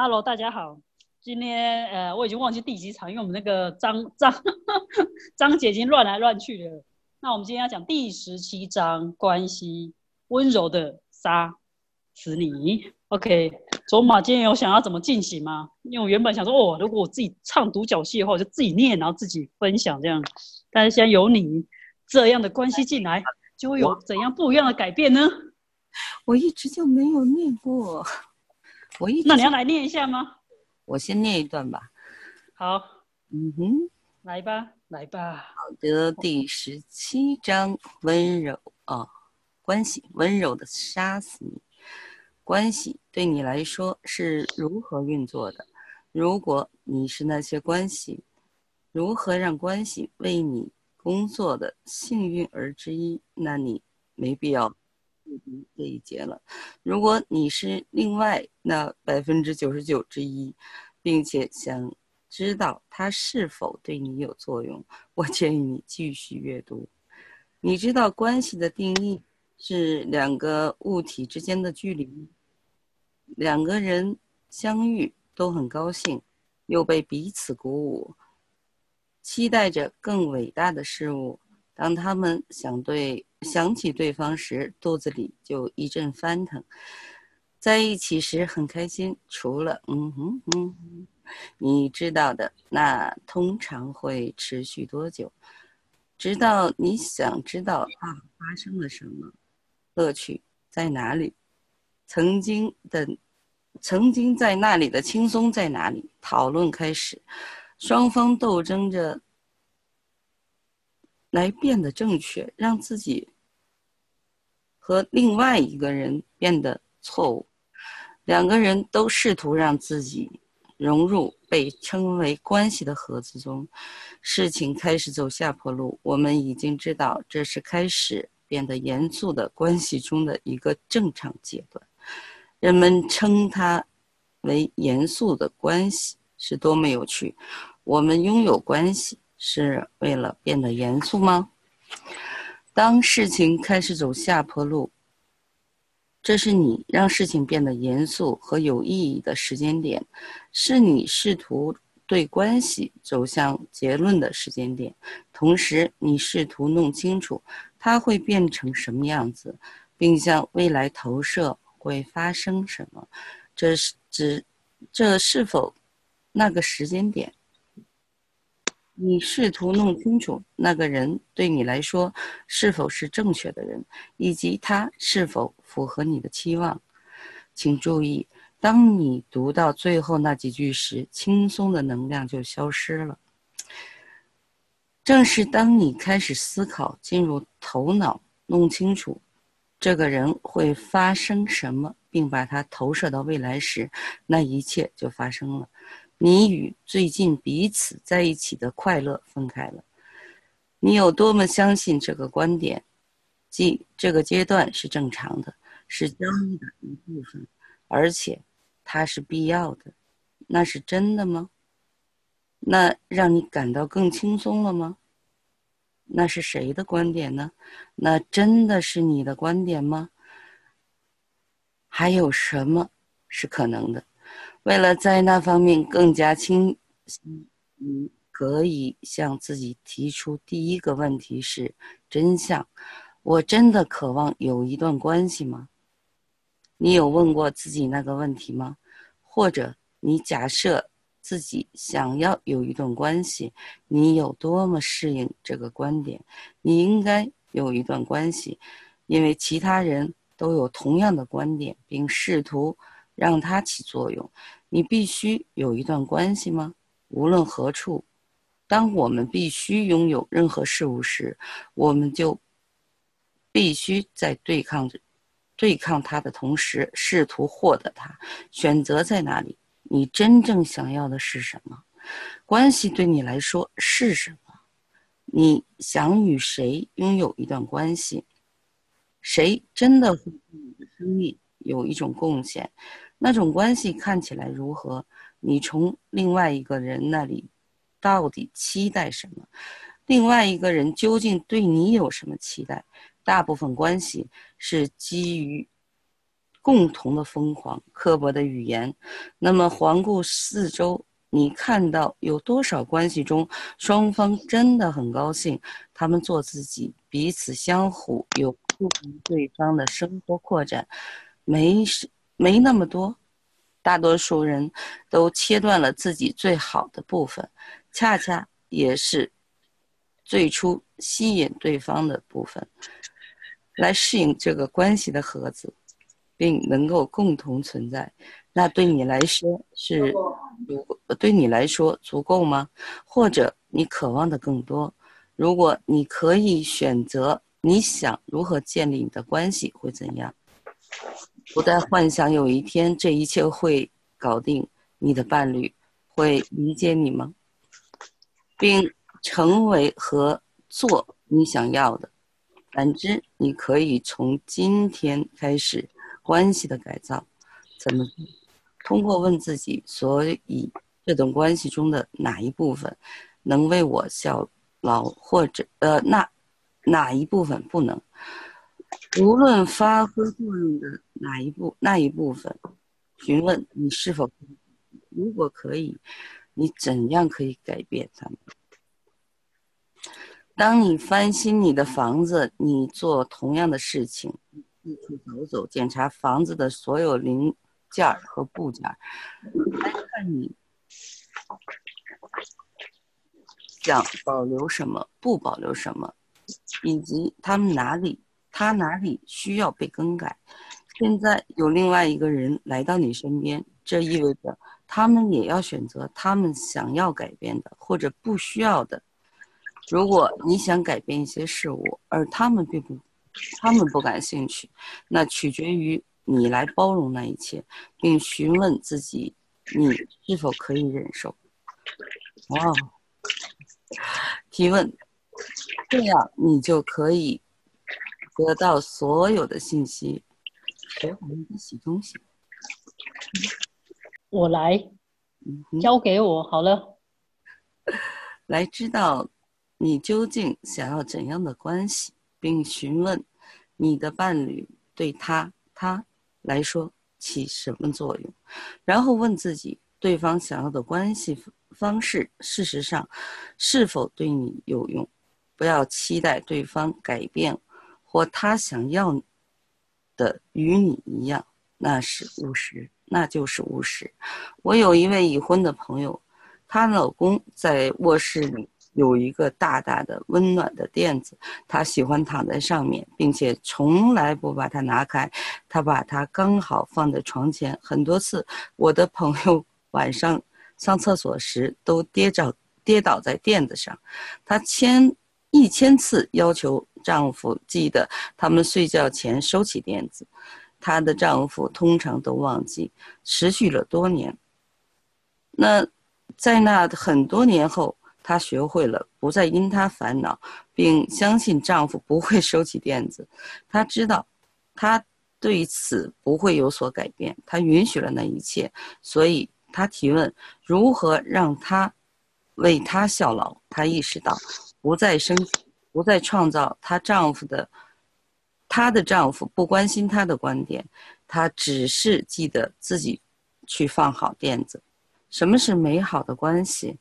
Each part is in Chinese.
Hello，大家好。今天呃，我已经忘记第几场，因为我们那个章章章节已经乱来乱去了。那我们今天要讲第十七章关系，温柔的杀死你。OK，卓玛今天有想要怎么进行吗？因为我原本想说，哦，如果我自己唱独角戏的话，我就自己念，然后自己分享这样。但是现在有你这样的关系进来，就会有怎样不一样的改变呢？我一直就没有念过，我一那你要来念一下吗？我先念一段吧。好，嗯哼，来吧，来吧。好的，第十七章温柔啊，关系温柔的杀死你。关系对你来说是如何运作的？如果你是那些关系，如何让关系为你工作的幸运儿之一，那你没必要读这一节了。如果你是另外那百分之九十九之一，并且想知道它是否对你有作用，我建议你继续阅读。你知道关系的定义是两个物体之间的距离。两个人相遇都很高兴，又被彼此鼓舞，期待着更伟大的事物。当他们想对想起对方时，肚子里就一阵翻腾。在一起时很开心，除了嗯哼嗯哼，你知道的，那通常会持续多久？直到你想知道啊发生了什么，乐趣在哪里？曾经的，曾经在那里的轻松在哪里？讨论开始，双方斗争着来变得正确，让自己和另外一个人变得错误。两个人都试图让自己融入被称为关系的盒子中，事情开始走下坡路。我们已经知道，这是开始变得严肃的关系中的一个正常阶段。人们称它为严肃的关系，是多么有趣！我们拥有关系是为了变得严肃吗？当事情开始走下坡路，这是你让事情变得严肃和有意义的时间点，是你试图对关系走向结论的时间点，同时你试图弄清楚它会变成什么样子，并向未来投射。会发生什么？这是指这是否那个时间点？你试图弄清楚那个人对你来说是否是正确的人，以及他是否符合你的期望。请注意，当你读到最后那几句时，轻松的能量就消失了。正是当你开始思考、进入头脑、弄清楚。这个人会发生什么，并把它投射到未来时，那一切就发生了。你与最近彼此在一起的快乐分开了。你有多么相信这个观点，即这个阶段是正常的，是交易的一部分，而且它是必要的。那是真的吗？那让你感到更轻松了吗？那是谁的观点呢？那真的是你的观点吗？还有什么是可能的？为了在那方面更加清晰，你可以向自己提出第一个问题是：真相。我真的渴望有一段关系吗？你有问过自己那个问题吗？或者你假设？自己想要有一段关系，你有多么适应这个观点？你应该有一段关系，因为其他人都有同样的观点，并试图让它起作用。你必须有一段关系吗？无论何处，当我们必须拥有任何事物时，我们就必须在对抗、对抗它的同时，试图获得它。选择在哪里？你真正想要的是什么？关系对你来说是什么？你想与谁拥有一段关系？谁真的会对你的生命有一种贡献？那种关系看起来如何？你从另外一个人那里到底期待什么？另外一个人究竟对你有什么期待？大部分关系是基于。共同的疯狂、刻薄的语言。那么环顾四周，你看到有多少关系中双方真的很高兴，他们做自己，彼此相互有助于对方的生活扩展？没是没那么多。大多数人都切断了自己最好的部分，恰恰也是最初吸引对方的部分，来适应这个关系的盒子，并能够共同存在。那对你来说是足，对你来说足够吗？或者你渴望的更多？如果你可以选择，你想如何建立你的关系会怎样？不再幻想有一天这一切会搞定，你的伴侣会理解你吗？并成为和做你想要的。反之，你可以从今天开始关系的改造。怎么？通过问自己：所以这段关系中的哪一部分能为我效劳，或者呃，那哪一部分不能？无论发挥作用的哪一部那一部分，询问你是否如果可以，你怎样可以改变他们？当你翻新你的房子，你做同样的事情，四处走走，检查房子的所有零件和部件，来看你想保留什么，不保留什么，以及他们哪里。他哪里需要被更改？现在有另外一个人来到你身边，这意味着他们也要选择他们想要改变的或者不需要的。如果你想改变一些事物，而他们并不，他们不感兴趣，那取决于你来包容那一切，并询问自己，你是否可以忍受。哇，提问，这样你就可以。得到所有的信息，学会洗东西。我来，交给我好了。来知道你究竟想要怎样的关系，并询问你的伴侣对他他来说起什么作用，然后问自己对方想要的关系方式，事实上是否对你有用？不要期待对方改变。或他想要的与你一样，那是务实，那就是务实。我有一位已婚的朋友，她老公在卧室里有一个大大的温暖的垫子，他喜欢躺在上面，并且从来不把它拿开。他把它刚好放在床前，很多次我的朋友 晚上上厕所时都跌着跌倒在垫子上，他千一千次要求。丈夫记得他们睡觉前收起垫子，她的丈夫通常都忘记，持续了多年。那在那很多年后，她学会了不再因他烦恼，并相信丈夫不会收起垫子。她知道，他对此不会有所改变。她允许了那一切，所以她提问如何让他为她效劳。她意识到，不再生。不再创造她丈夫的，她的丈夫不关心她的观点，她只是记得自己去放好垫子。什么是美好的关系？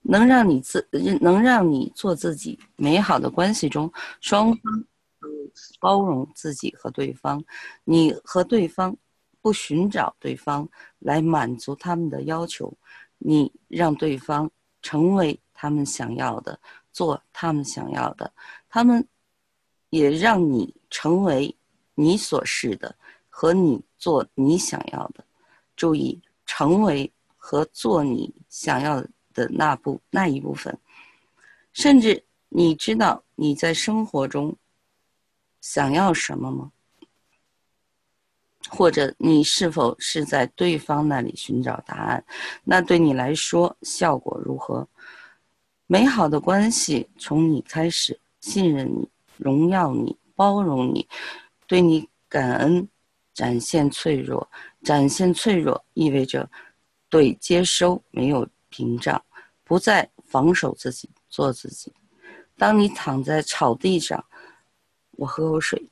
能让你自能让你做自己。美好的关系中，双方都包容自己和对方。你和对方不寻找对方来满足他们的要求，你让对方成为他们想要的。做他们想要的，他们也让你成为你所是的，和你做你想要的。注意，成为和做你想要的那部那一部分。甚至你知道你在生活中想要什么吗？或者你是否是在对方那里寻找答案？那对你来说效果如何？美好的关系从你开始，信任你，荣耀你，包容你，对你感恩，展现脆弱。展现脆弱意味着对接收没有屏障，不再防守自己，做自己。当你躺在草地上，我喝口水。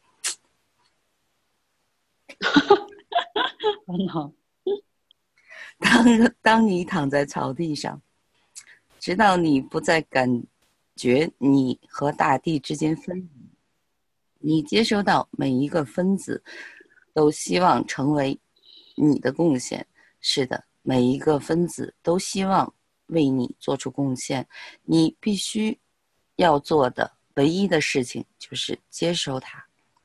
很好。当当你躺在草地上，直到你不再感觉你和大地之间分离，你接收到每一个分子都希望成为你的贡献。是的，每一个分子都希望为你做出贡献。你必须要做的唯一的事情就是接收它。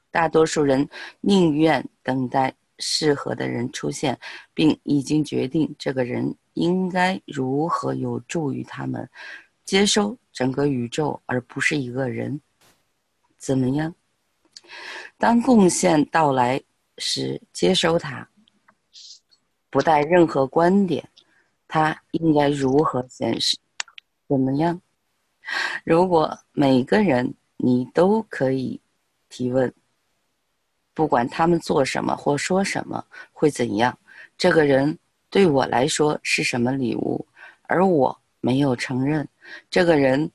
大多数人宁愿等待。适合的人出现，并已经决定这个人应该如何有助于他们接收整个宇宙，而不是一个人。怎么样？当贡献到来时，接收它，不带任何观点，它应该如何显示？怎么样？如果每个人你都可以提问。不管他们做什么或说什么，会怎样？这个人对我来说是什么礼物？而我没有承认这个人。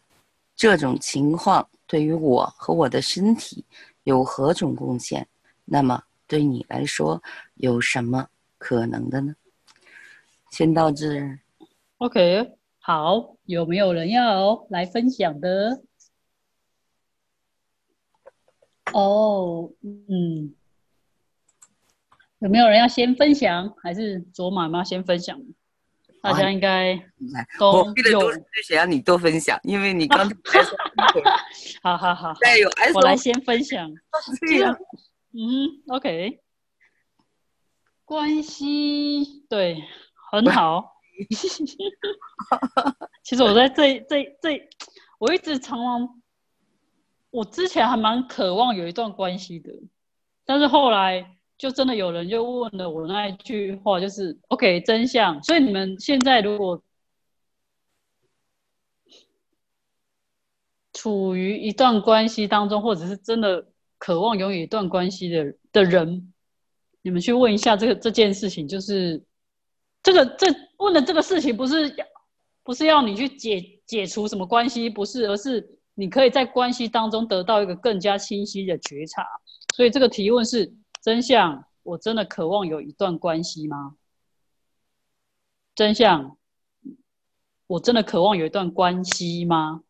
这种情况对于我和我的身体有何种贡献？那么对你来说有什么可能的呢？先到这。OK，好，有没有人要来分享的？哦，嗯，有没有人要先分享，还是卓玛妈先分享？大家应该都有。想要你多分享，因为你刚才 好好好，再有，我来先分享。嗯，OK，关系对很好。其实我在这这这，我一直常常。我之前还蛮渴望有一段关系的，但是后来就真的有人就问了我那一句话，就是 “OK 真相”。所以你们现在如果处于一段关系当中，或者是真的渴望拥有一段关系的的人，你们去问一下这个这件事情，就是这个这问的这个事情，不是不是要你去解解除什么关系，不是，而是。你可以在关系当中得到一个更加清晰的觉察，所以这个提问是真相。我真的渴望有一段关系吗？真相，我真的渴望有一段关系吗？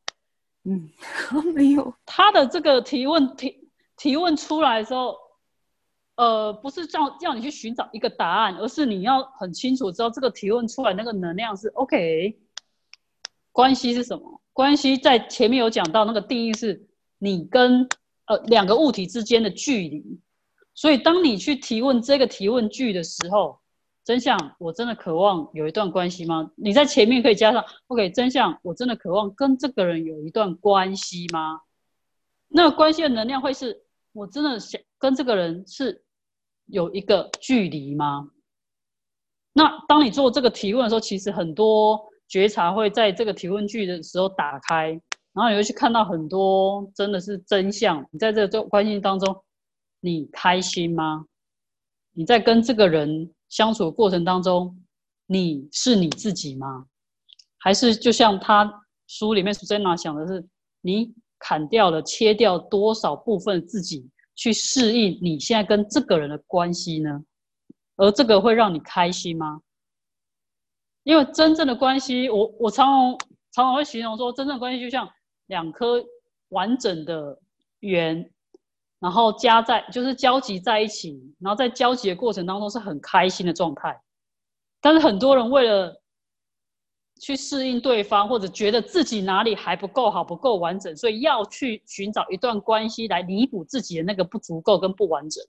嗯，没有。他的这个提问提提问出来的时候，呃，不是叫叫你去寻找一个答案，而是你要很清楚知道这个提问出来那个能量是 OK。关系是什么？关系在前面有讲到，那个定义是你跟呃两个物体之间的距离。所以当你去提问这个提问句的时候，真相，我真的渴望有一段关系吗？你在前面可以加上 OK，真相，我真的渴望跟这个人有一段关系吗？那个关系的能量会是我真的想跟这个人是有一个距离吗？那当你做这个提问的时候，其实很多。觉察会在这个提问句的时候打开，然后你会去看到很多真的是真相。你在这个关系当中，你开心吗？你在跟这个人相处的过程当中，你是你自己吗？还是就像他书里面 Susanna 想的是，你砍掉了、切掉多少部分自己去适应你现在跟这个人的关系呢？而这个会让你开心吗？因为真正的关系，我我常常常常会形容说，真正的关系就像两颗完整的圆，然后加在就是交集在一起，然后在交集的过程当中是很开心的状态。但是很多人为了去适应对方，或者觉得自己哪里还不够好、不够完整，所以要去寻找一段关系来弥补自己的那个不足够跟不完整。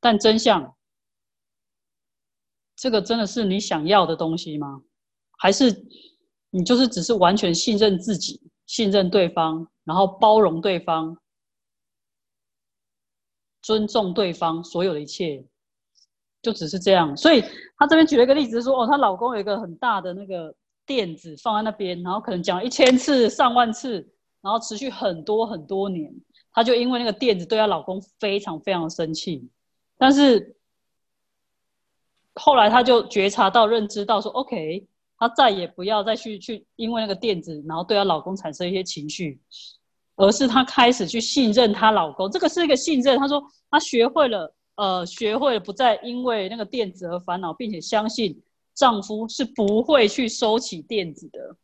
但真相，这个真的是你想要的东西吗？还是你就是只是完全信任自己，信任对方，然后包容对方，尊重对方所有的一切，就只是这样。所以她这边举了一个例子，说哦，她老公有一个很大的那个垫子放在那边，然后可能讲一千次、上万次，然后持续很多很多年，她就因为那个垫子对她老公非常非常生气，但是后来她就觉察到、认知到说，OK。她再也不要再去去因为那个垫子，然后对她老公产生一些情绪，而是她开始去信任她老公。这个是一个信任。她说她学会了呃学会了不再因为那个垫子而烦恼，并且相信丈夫是不会去收起垫子的。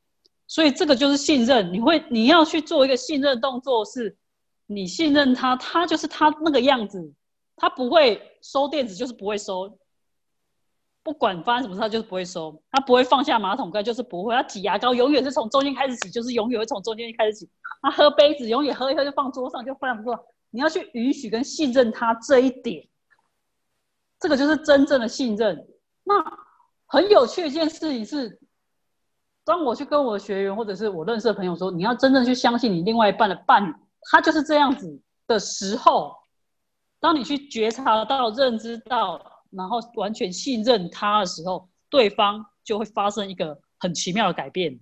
所以这个就是信任，你会你要去做一个信任动作，是你信任他，他就是他那个样子，他不会收垫子，就是不会收。不管发生什么事，他就是不会收，他不会放下马桶盖，就是不会。他挤牙膏永远是从中间开始挤，就是永远会从中间开始挤。他喝杯子永远喝一喝就放桌上，就非常不过。你要去允许跟信任他这一点，这个就是真正的信任。那很有趣的一件事情是，当我去跟我的学员或者是我认识的朋友说，你要真正去相信你另外一半的伴侣，他就是这样子的时候，当你去觉察到、认知到。然后完全信任他的时候，对方就会发生一个很奇妙的改变。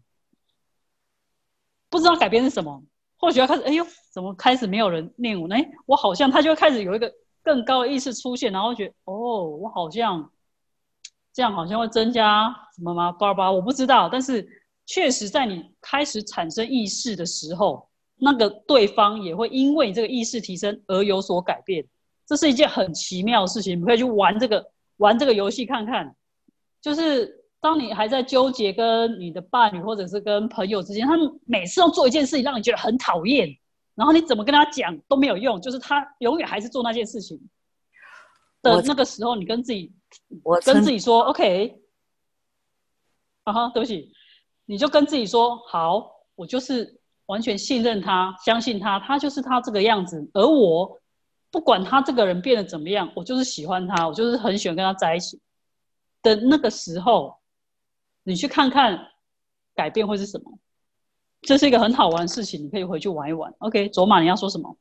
不知道改变是什么，或许要开始，哎呦，怎么开始没有人念我？哎，我好像他就会开始有一个更高的意识出现，然后觉得，哦，我好像这样好像会增加什么吗？巴拉巴拉，我不知道。但是确实在你开始产生意识的时候，那个对方也会因为这个意识提升而有所改变。这是一件很奇妙的事情，你可以去玩这个玩这个游戏看看。就是当你还在纠结跟你的伴侣或者是跟朋友之间，他们每次都做一件事情让你觉得很讨厌，然后你怎么跟他讲都没有用，就是他永远还是做那件事情的那个时候，你跟自己，我跟自己说 OK，啊哈，对不起，你就跟自己说好，我就是完全信任他，相信他，他就是他这个样子，而我。不管他这个人变得怎么样，我就是喜欢他，我就是很喜欢跟他在一起的那个时候，你去看看改变会是什么？这是一个很好玩的事情，你可以回去玩一玩。OK，卓玛，你要说什么？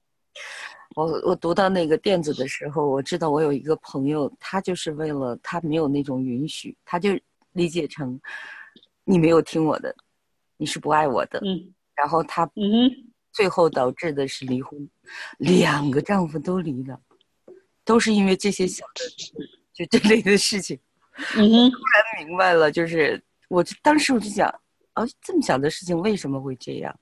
我我读到那个电子的时候，我知道我有一个朋友，他就是为了他没有那种允许，他就理解成你没有听我的，你是不爱我的。嗯，然后他嗯。最后导致的是离婚，两个丈夫都离了，都是因为这些小的事，就这类的事情。嗯哼，突然明白了，就是我当时我就想，啊，这么小的事情为什么会这样？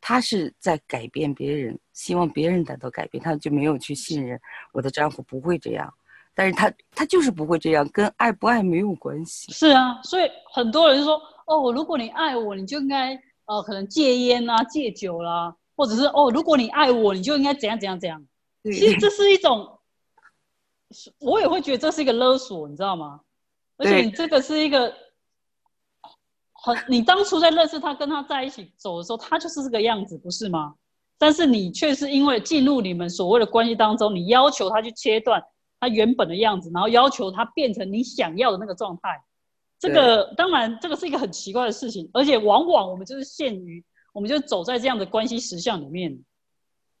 他是在改变别人，希望别人得到改变，他就没有去信任我的丈夫不会这样，但是他他就是不会这样，跟爱不爱没有关系。是啊，所以很多人说，哦，如果你爱我，你就应该呃，可能戒烟啊，戒酒啦。或者是哦，如果你爱我，你就应该怎样怎样怎样。其实这是一种，我也会觉得这是一个勒索，你知道吗？而且你这个是一个很，你当初在认识他、跟他在一起走的时候，他就是这个样子，不是吗？但是你却是因为进入你们所谓的关系当中，你要求他去切断他原本的样子，然后要求他变成你想要的那个状态。这个当然，这个是一个很奇怪的事情，而且往往我们就是限于。我们就走在这样的关系实相里面，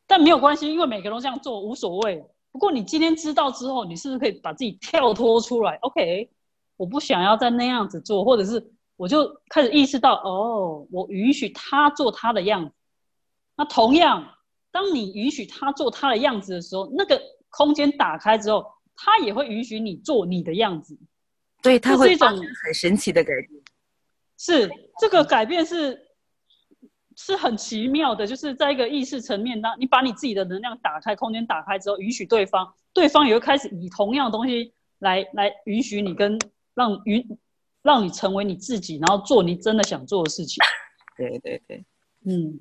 但没有关系，因为每个人都这样做无所谓。不过你今天知道之后，你是不是可以把自己跳脱出来？OK，我不想要再那样子做，或者是我就开始意识到，哦，我允许他做他的样子。那同样，当你允许他做他的样子的时候，那个空间打开之后，他也会允许你做你的样子。对，他会一种很神奇的改变。是这个改变是。是很奇妙的，就是在一个意识层面当你把你自己的能量打开，空间打开之后，允许对方，对方也会开始以同样的东西来来允许你跟让允让你成为你自己，然后做你真的想做的事情。对对对，嗯，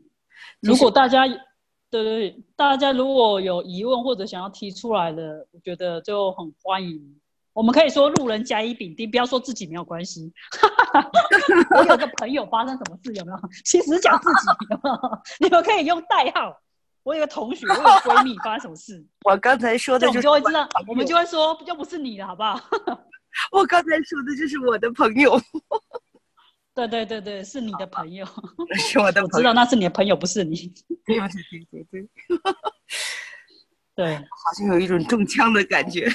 如果大家对对对，大家如果有疑问或者想要提出来的，我觉得就很欢迎。我们可以说路人甲乙丙丁，不要说自己没有关系。我有个朋友发生什么事有没有？其实讲自己有没有？你们可以用代号。我有个同学，我有闺蜜发生什么事？我刚才说的，我们就会知道，我们就会说，又不是你的，好不好？我刚才说的就是我的朋友。对对对对，是你的朋友，是我的。我知道那是你的朋友，不是你。对对对对对。对，好像有一种中枪的感觉。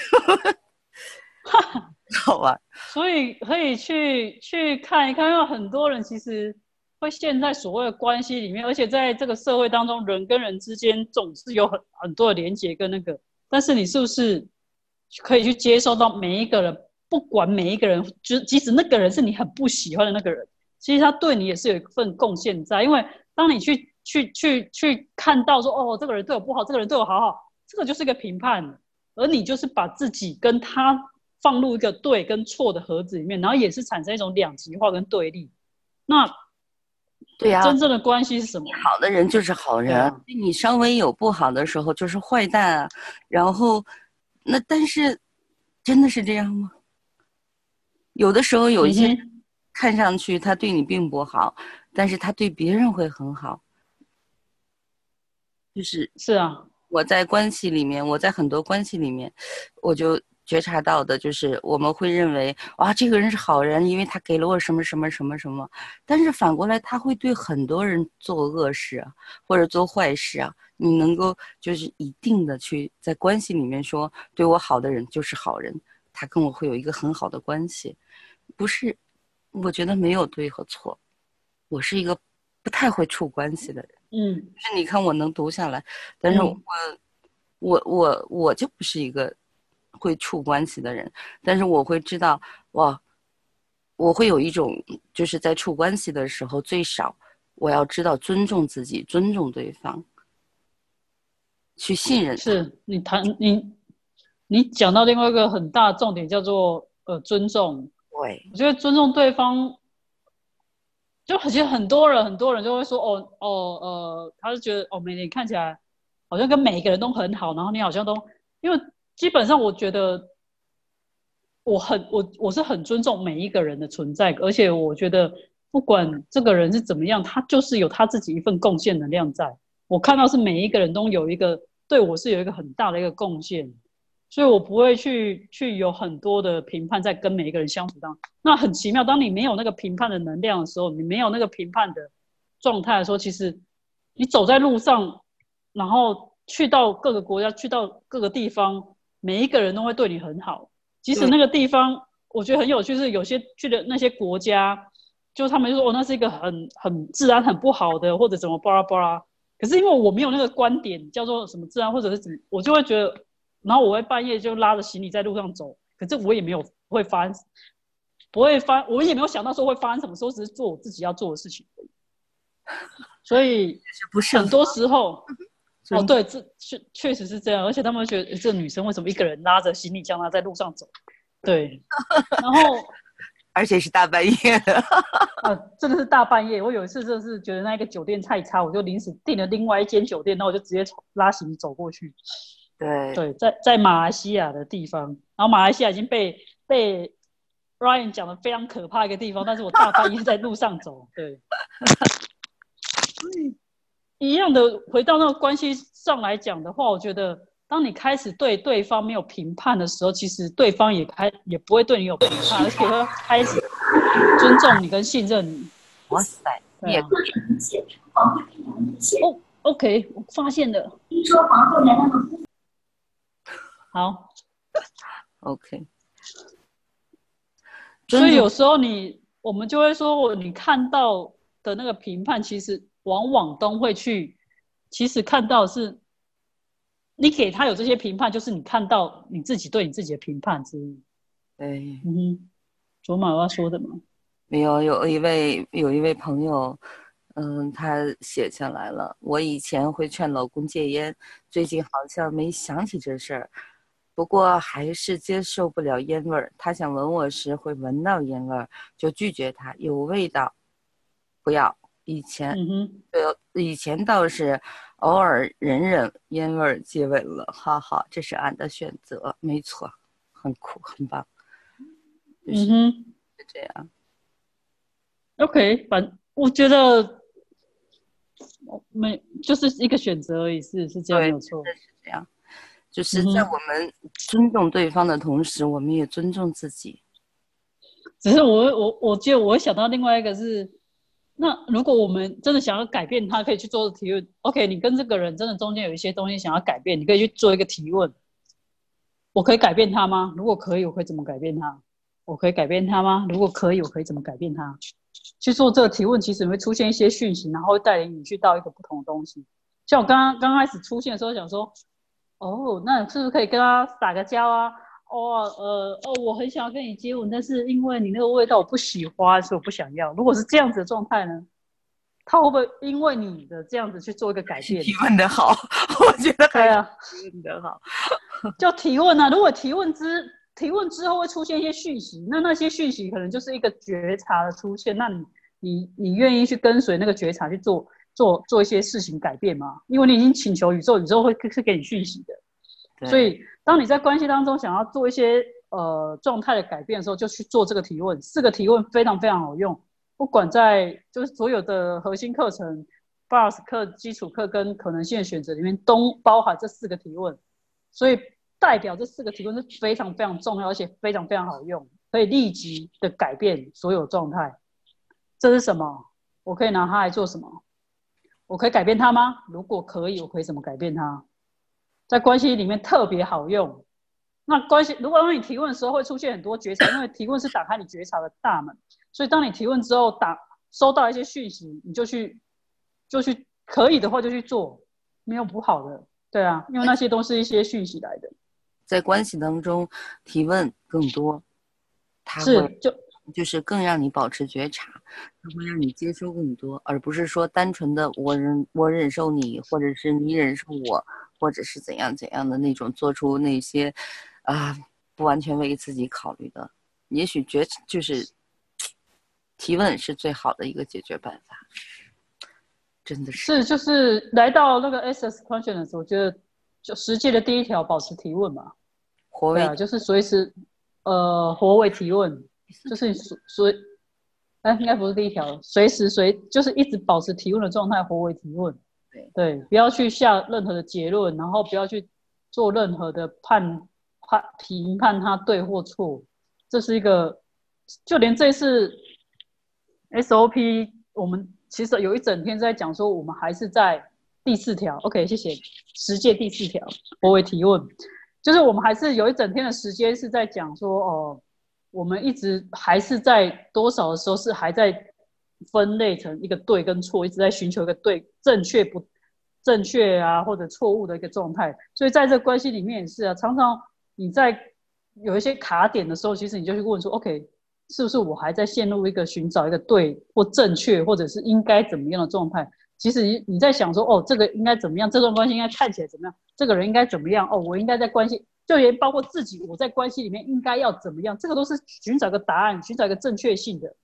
好吧，所以可以去去看一看，因为很多人其实会陷在所谓的关系里面，而且在这个社会当中，人跟人之间总是有很很多的连接跟那个。但是你是不是可以去接受到每一个人，不管每一个人，就即使那个人是你很不喜欢的那个人，其实他对你也是有一份贡献在。因为当你去去去去看到说，哦，这个人对我不好，这个人对我好好，这个就是一个评判。而你就是把自己跟他放入一个对跟错的盒子里面，然后也是产生一种两极化跟对立。那对呀、真正的关系是什么？好的人就是好人，你稍微有不好的时候就是坏蛋啊。然后，那但是真的是这样吗？有的时候有一些看上去他对你并不好，但是他对别人会很好。就是是啊，我在关系里面，我在很多关系里面，我就觉察到的就是我们会认为哇，这个人是好人，因为他给了我什么什么什么什么，但是反过来他会对很多人做恶事啊，或者做坏事啊。你能够就是一定的去在关系里面说，对我好的人就是好人，他跟我会有一个很好的关系，不是？我觉得没有对和错，我是一个不太会处关系的人。嗯那你看我能读下来，但是我、嗯我我我就不是一个会处关系的人，但是我会知道哇，我会有一种就是在处关系的时候，最少我要知道尊重自己，尊重对方，去信任。是你谈你你讲到另外一个很大的重点，叫做呃尊重。对，我觉得尊重对方，就其实很多人很多人就会说哦哦呃，他就觉得哦，每你看起来好像跟每一个人都很好，然后你好像都因为基本上我觉得我很我我是很尊重每一个人的存在，而且我觉得不管这个人是怎么样，他就是有他自己一份贡献能量在。我看到是每一个人都有一个对我是有一个很大的一个贡献。所以我不会去去有很多的评判在跟每一个人相处当中。那很奇妙，当你没有那个评判的能量的时候，你没有那个评判的状态的时候，其实你走在路上，然后去到各个国家，去到各个地方，每一个人都会对你很好。即使那个地方，我觉得很有趣，是有些去的那些国家，就他们就说哦，那是一个很很治安很不好的，或者怎么巴拉巴拉。可是因为我没有那个观点，叫做什么治安，或者是怎么，我就会觉得。然后我会半夜就拉着行李在路上走，可是我也没有会发生，不会发，我也没有想到说会发生什么，说只是做我自己要做的事情而已。所以 不是很多时候，尊哦，对，这确确实是这样，而且他们会觉得、诶这女生为什么一个人拉着行李箱啊在路上走？对，然后 而且是大半夜的，啊，真的是大半夜。我有一次真的是觉得那一个酒店太差，我就临时订了另外一间酒店，然后我就直接从拉行李走过去。对对，在在马来西亚的地方，然后马来西亚已经被被 Ryan 讲的非常可怕一个地方，但是我大半夜在路上走，对，一样的回到那个关系上来讲的话，我觉得当你开始对对方没有评判的时候，其实对方也开也不会对你有评判，而且会开始尊重你跟信任你。哇塞，也会。哦，OK，我发现了，听说皇后娘娘好，OK。所以有时候你我们就会说，我你看到的那个评判，其实往往都会去，其实看到的是你给他有这些评判，就是你看到你自己对你自己的评判之一。对。嗯哼，卓玛要说的吗？没有，有一位有一位朋友，嗯，他写下来了。我以前会劝老公戒烟，最近好像没想起这事儿，不过还是接受不了烟味儿。他想闻我时会闻到烟味儿，就拒绝他，有味道，不要。以前嗯哼，对，以前倒是偶尔忍忍烟味儿接吻了，哈哈，这是俺的选择，没错，很酷，很棒，就是嗯哼是这样。，OK，反我觉得没就是一个选择而已，是是这样对没有错。这样，就是在我们尊重对方的同时，我们也尊重自己。只是我我我就我想到另外一个是，那如果我们真的想要改变他，可以去做提问。OK，你跟这个人真的中间有一些东西想要改变，你可以去做一个提问。我可以改变他吗？如果可以，我可以怎么改变他？我可以改变他吗？如果可以，我可以怎么改变他？去做这个提问，其实你会出现一些讯息，然后会带领你去到一个不同的东西。像我刚刚刚开始出现的时候，想说，哦，那是不是可以跟他打个交啊？哦，呃，哦，我很想要跟你接吻，但是因为你那个味道我不喜欢，所以我不想要。如果是这样子的状态呢，他会不会因为你的这样子去做一个改变？提问的好，我觉得还是对啊，提问的好。就提问啊。如果提问之提问之后会出现一些讯息，那那些讯息可能就是一个觉察的出现。那你你你愿意去跟随那个觉察去做做做一些事情改变吗？因为你已经请求宇宙，宇宙会是给你讯息的。所以当你在关系当中想要做一些呃状态的改变的时候，就去做这个提问。四个提问非常非常好用，不管在就是所有的核心课程。BARS 课、基础课跟可能性的选择里面都包含这四个提问，所以代表这四个提问是非常非常重要，而且非常非常好用，可以立即的改变所有状态。这是什么？我可以拿它来做什么？我可以改变它吗？如果可以，我可以怎么改变它？在关系里面特别好用。那关系如果当你提问的时候，会出现很多觉察，因为提问是打开你觉察的大门，所以当你提问之后，打收到一些讯息，你就去。就去可以的话就去做，没有不好的，对啊，因为那些都是一些讯息来的。在关系当中提问更多，它会就就是更让你保持觉察，它会让你接收更多，而不是说单纯的我忍我忍受你，或者是你忍受我，或者是怎样怎样的那种做出那些啊不完全为自己考虑的。也许觉就是提问是最好的一个解决办法。真的是，就是来到那个 SS question 的时候，我觉得就实际的第一条，保持提问嘛。活位啊，就是随时呃活位提问，就是随随，哎，应该不是第一条，随时随就是一直保持提问的状态，活位提问。对，不要去下任何的结论，然后不要去做任何的判判评判它对或错，这是一个，就连这次 SOP 我们。其实有一整天在讲说，我们还是在第四条。OK，谢谢。十届第四条，我为提问，就是我们还是有一整天的时间是在讲说，哦，我们一直还是在多少的时候是还在分类成一个对跟错，一直在寻求一个对正确不正确啊，或者错误的一个状态。所以在这关系里面也是啊，常常你在有一些卡点的时候，其实你就去问说，OK。是不是我还在陷入一个寻找一个对或正确，或者是应该怎么样的状态？其实你你在想说，哦，这个应该怎么样？这段关系应该看起来怎么样？这个人应该怎么样？哦，我应该在关系，就连包括自己，我在关系里面应该要怎么样？这个都是寻找个答案，寻找一个正确性的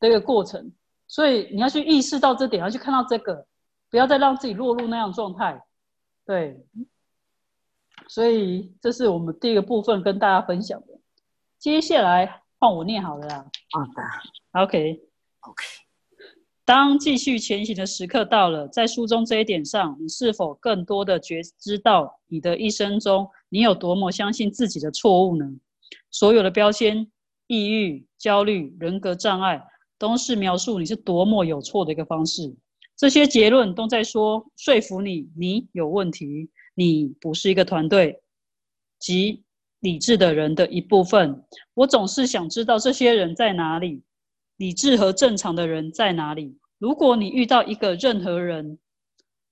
这个过程。所以你要去意识到这点，要去看到这个，不要再让自己落入那样状态。对，所以这是我们第一个部分跟大家分享的。接下来。换我念好了啦。好的，OK，OK。当继续前行的时刻到了，在书中这一点上，你是否更多的觉知到你的一生中，你有多么相信自己的错误呢？所有的标签、抑郁、焦虑、人格障碍，都是描述你是多么有错的一个方式。这些结论都在说说服你，你有问题，你不是一个团队，即。理智的人的一部分，我总是想知道这些人在哪里。理智和正常的人在哪里？如果你遇到一个任何人，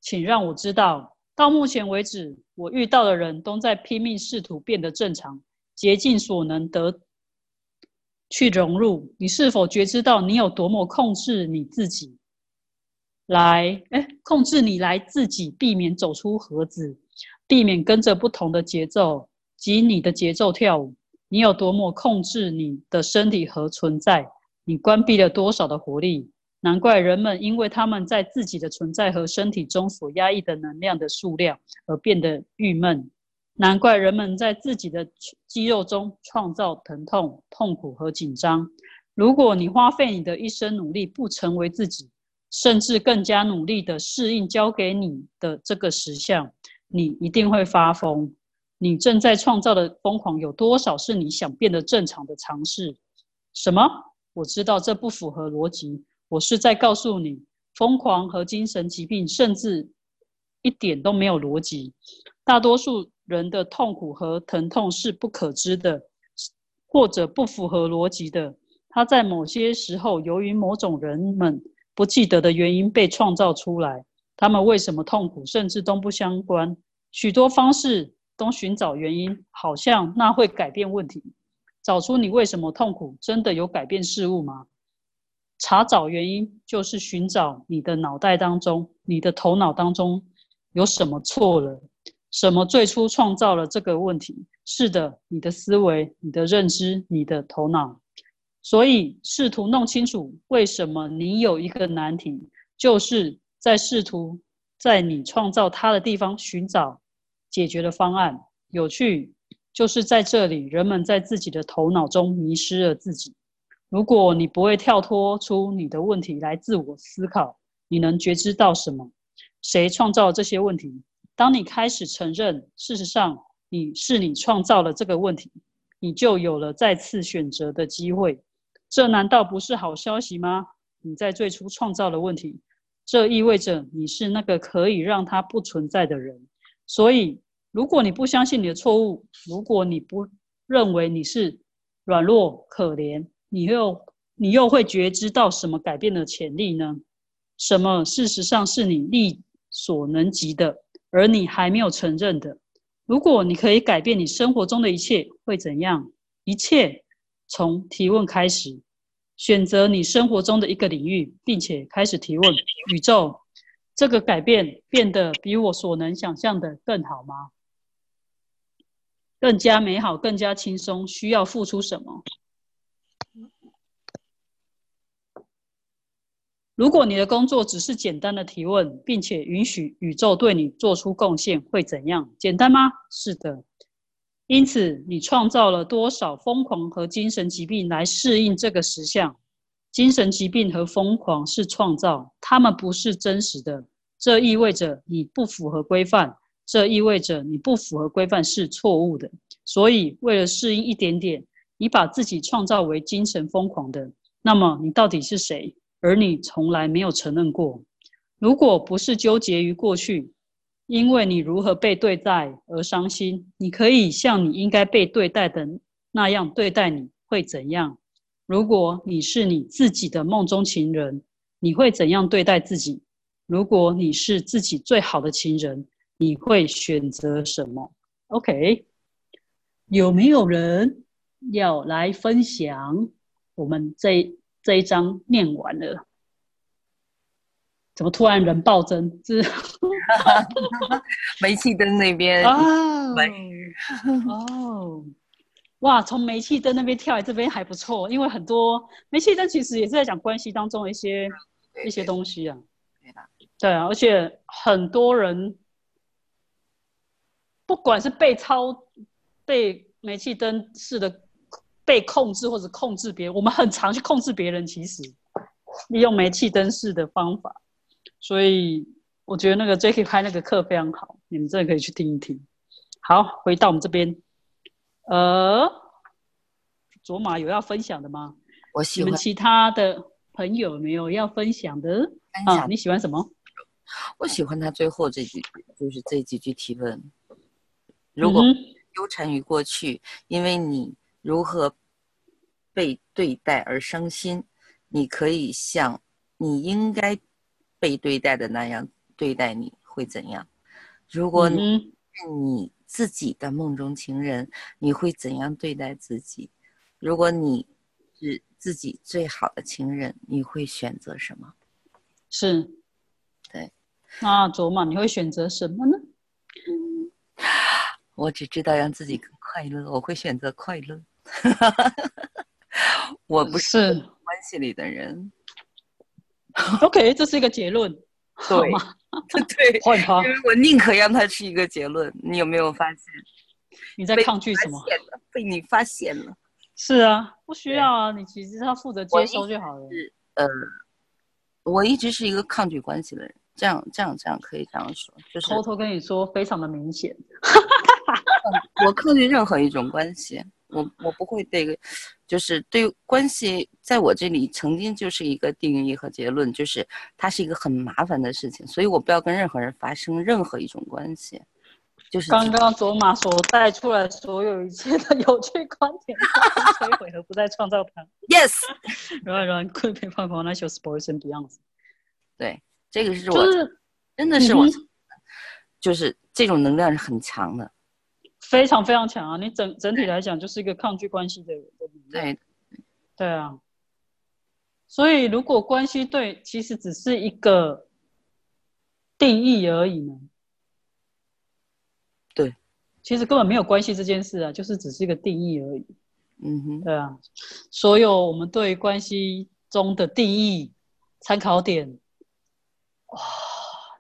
请让我知道。到目前为止，我遇到的人都在拼命试图变得正常，竭尽所能得去融入。你是否觉知到你有多么控制你自己？来，哎，控制你来自己，避免走出盒子，避免跟着不同的节奏。及你的节奏跳舞，你有多么控制你的身体和存在？你关闭了多少的活力？难怪人们因为他们在自己的存在和身体中所压抑的能量的数量而变得郁闷。难怪人们在自己的肌肉中创造疼痛、痛苦和紧张。如果你花费你的一生努力不成为自己，甚至更加努力的适应交给你的这个实相，你一定会发疯。你正在创造的疯狂有多少是你想变得正常的尝试？什么？我知道这不符合逻辑。我是在告诉你，疯狂和精神疾病甚至一点都没有逻辑。大多数人的痛苦和疼痛是不可知的，或者不符合逻辑的。它在某些时候由于某种人们不记得的原因被创造出来。他们为什么痛苦，甚至都不相关。许多方式。都寻找原因，好像那会改变问题。找出你为什么痛苦，真的有改变事物吗？查找原因，就是寻找你的脑袋当中、你的头脑当中有什么错了。什么最初创造了这个问题？是的，你的思维、你的认知、你的头脑。所以，试图弄清楚为什么你有一个难题，就是在试图在你创造它的地方寻找解决的方案。有趣，就是在这里，人们在自己的头脑中迷失了自己。如果你不会跳脱出你的问题来自我思考，你能觉知到什么？谁创造这些问题？当你开始承认，事实上你是你创造了这个问题，你就有了再次选择的机会。这难道不是好消息吗？你在最初创造了问题，这意味着你是那个可以让它不存在的人。所以，如果你不相信你的错误，如果你不认为你是软弱可怜，你又你又会觉知到什么改变的潜力呢？什么事实上是你力所能及的，而你还没有承认的？如果你可以改变你生活中的一切，会怎样？一切从提问开始，选择你生活中的一个领域，并且开始提问：宇宙，这个改变变得比我所能想象的更好吗？更加美好，更加轻松，需要付出什么？如果你的工作只是简单的提问，并且允许宇宙对你做出贡献，会怎样？简单吗？是的。因此，你创造了多少疯狂和精神疾病来适应这个实相？精神疾病和疯狂是创造，它们不是真实的。这意味着你不符合规范，这意味着你不符合规范是错误的。所以，为了适应一点点，你把自己创造为精神疯狂的。那么，你到底是谁？而你从来没有承认过，如果不是纠结于过去，因为你如何被对待而伤心，你可以像你应该被对待的那样对待你会怎样？如果你是你自己的梦中情人，你会怎样对待自己？如果你是自己最好的情人，你会选择什么？OK，有没有人要来分享我们这？这一章念完了，怎么突然人暴增？是 煤气灯那边哦 哦，哇！从煤气灯那边跳来这边还不错，因为很多煤气灯其实也是在讲关系当中的一些一些东西啊。对啊，而且很多人不管是被操被煤气灯式的。被控制或者控制别人，我们很常去控制别人。其实利用煤气灯式的方法，所以我觉得那个 Jacky 拍那个课非常好，你们真的可以去听一听。好，回到我们这边，呃，卓玛有要分享的吗？我喜欢。你们其他的朋友没有要分享的啊？你喜欢什么？我喜欢他最后这几句，就是这几句提问。如果纠缠于过去，因为你。如何被对待而伤心？你可以像你应该被对待的那样对待，你会怎样？如果你是你自己的梦中情人，你会怎样对待自己？如果你是自己最好的情人，你会选择什么？是，对。那卓玛，你会选择什么呢？我只知道让自己更快乐，我会选择快乐。哈哈，我不是关系里的人。OK，这是一个结论，对吗？对，换他，因为我宁可让他是一个结论。你有没有发现？你在抗拒什么？被你发现了。是啊，不需要啊，你其实他负责接收就好了。呃，我一直是一个抗拒关系的人。这样，这样，这样可以这样说，就是偷偷跟你说，非常的明显。我抗拒任何一种关系。我我不会对，就是对关系，在我这里曾经就是一个定义和结论，就是它是一个很麻烦的事情，所以我不要跟任何人发生任何一种关系。就是刚刚卓玛所带出来所有一切的有趣观点，摧毁和不再创造它。Yes，然后然后会被放放那首 Sports and Beyond。对，这个是我，真的是我，就是这种能量是很强的。非常非常强啊！你整整体来讲就是一个抗拒关系的人。对，对啊。所以如果关系对，其实只是一个定义而已呢。其实根本没有关系这件事啊，就是只是一个定义而已。嗯哼，对啊，所有我们对关系中的定义参考点，哇，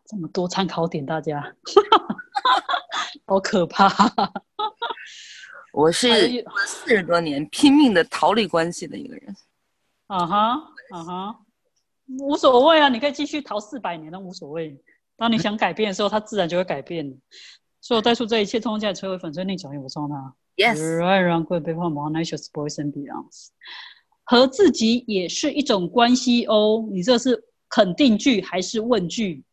这么多参考点，大家 好可怕。我是四十多年拼命的逃离关系的一个人。啊哈啊哈，无所谓啊，你可以继续逃四百年都无所谓。当你想改变的时候，它自然就会改变。所有带出这一切，通通在摧毁粉碎逆转，也不送它。Yes，和自己也是一种关系哦。你这是肯定句还是问句？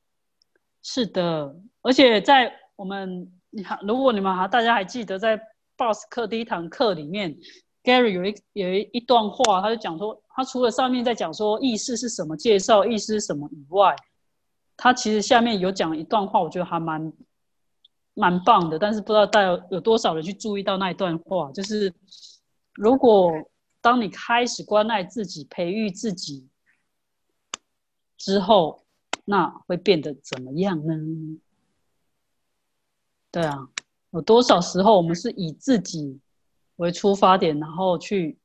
是的，而且在我们你还如果你们还大家还记得，在 Boss 课第一堂课里面，Gary 有一有一段话，他就讲说，他除了上面在讲说意识是什么，介绍意识是什么以外，他其实下面有讲一段话，我觉得还蛮蛮棒的，但是不知道大家有多少人去注意到那一段话，就是如果当你开始关爱自己、培育自己之后，那会变得怎么样呢？对啊，有多少时候我们是以自己为出发点，然后去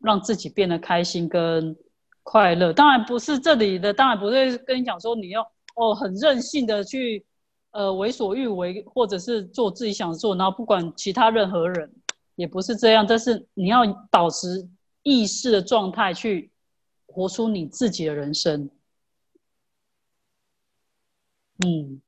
让自己变得开心跟快乐？当然不是这里的，当然不会跟你讲说你要哦很任性的去呃为所欲为，或者是做自己想做，然后不管其他任何人，也不是这样。但是你要保持意识的状态，去活出你自己的人生。嗯，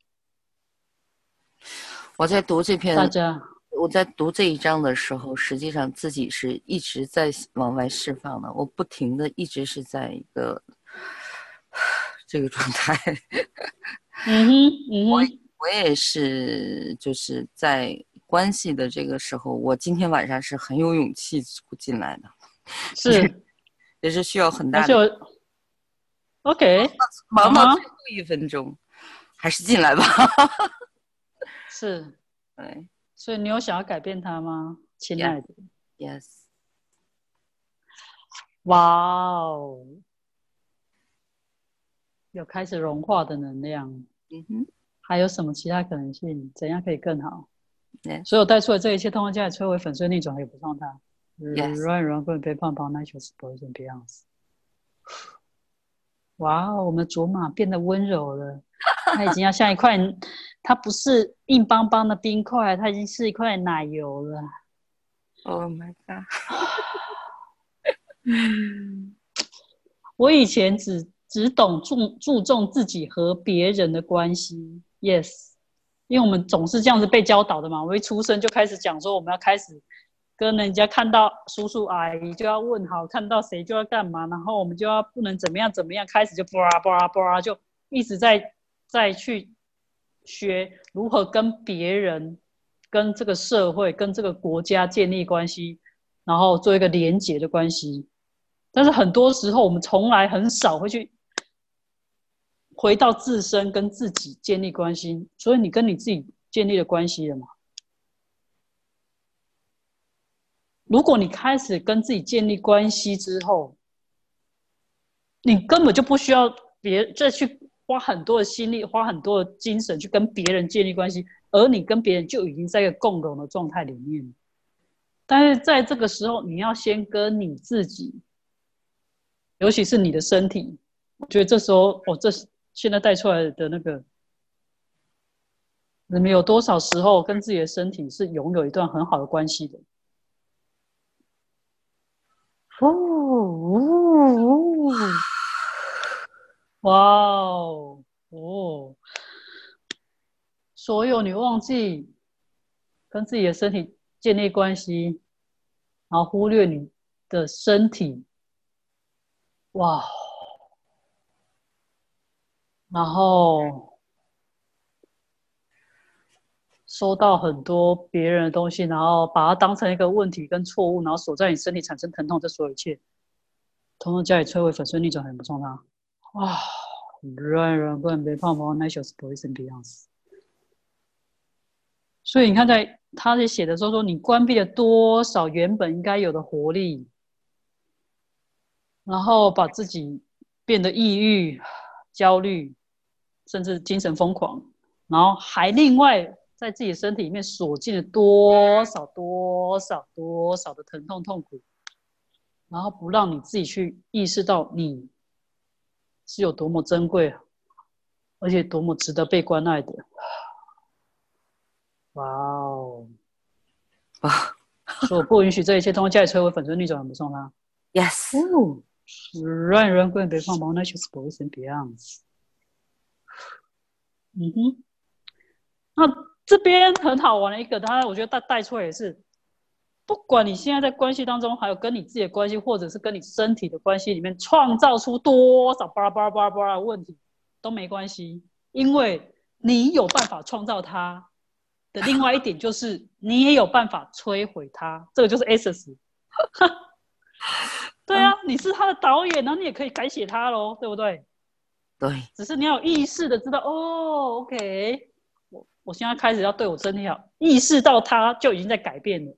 我在读这篇大家。我在读这一章的时候，实际上自己是一直在往外释放的，我不停的一直是在一个这个状态。嗯哼嗯。哼。我也是，就是在关系的这个时候，我今天晚上是很有勇气进来的，是，也是需要很大的我 OK 忙到最后一分钟，还是进来吧。是，对所以你有想要改变他吗，亲爱的？，yes，哇哦，有开始融化的能量，嗯哼还有什么其他可能性？怎样可以更好？，yes，所有带出的这一切，通通加来摧毁、粉碎、逆转，也不放它。Yes. 软软棍被胖胖，那球是不会变 Beyonce。哇哦，我们的卓玛变得温柔了，它已经要像一块，它不是硬邦邦的冰块，它已经是一块奶油了。，Oh my god，我以前只只懂注注重自己和别人的关系，yes，因为我们总是这样子被教导的嘛。我一出生就开始讲说，我们要开始跟人家看到叔叔阿姨就要问好，看到谁就要干嘛，然后我们就要不能怎么样怎么样，开始就巴拉巴拉巴拉，就一直在在去学如何跟别人、跟这个社会、跟这个国家建立关系，然后做一个连结的关系。但是很多时候，我们从来很少会去回到自身，跟自己建立关系。所以你跟你自己建立了关系了嘛？如果你开始跟自己建立关系之后，你根本就不需要别再去花很多的心力、花很多的精神去跟别人建立关系，而你跟别人就已经在一个共融的状态里面。但是在这个时候，你要先跟你自己。尤其是你的身体，我觉得这时候，哦，这现在带出来的那个，你们有多少时候跟自己的身体是拥有一段很好的关系的？哦，哇哦哦！所有你忘记跟自己的身体建立关系，然后忽略你的身体。哇，然后收到很多别人的东西，然后把它当成一个问题跟错误，然后锁在你身体产生疼痛，这所有一切，统统加以摧毁、粉碎、逆转，很不重要。哇，软软棍别胖胖，那小是不会生 Beyonce。所以你看，在他在写的时候说，你关闭了多少原本应该有的活力。然后把自己变得抑郁、焦虑，甚至精神疯狂，然后还另外在自己身体里面锁进了多少多少多少的疼痛痛苦，然后不让你自己去意识到你是有多么珍贵，而且多么值得被关爱的。哇哦！啊说我不允许这一切通过家里摧毁粉碎逆转不送他。，yes，哦，软软棍别放毛，那就是不会生别样子。嗯哼，那这边很好玩的一个，他我觉得带带出来也是，不管你现在在关系当中，还有跟你自己的关系，或者是跟你身体的关系里面，创造出多少巴拉巴拉巴拉巴拉的问题都没关系，因为你有办法创造它。的另外一点就是，你也有办法摧毁它，这个就是 SS。对啊，你是他的导演，然后你也可以改写他喽，对不对？对，只是你要有意识的知道，哦，OK，我我现在开始要对我身体好，意识到它就已经在改变了，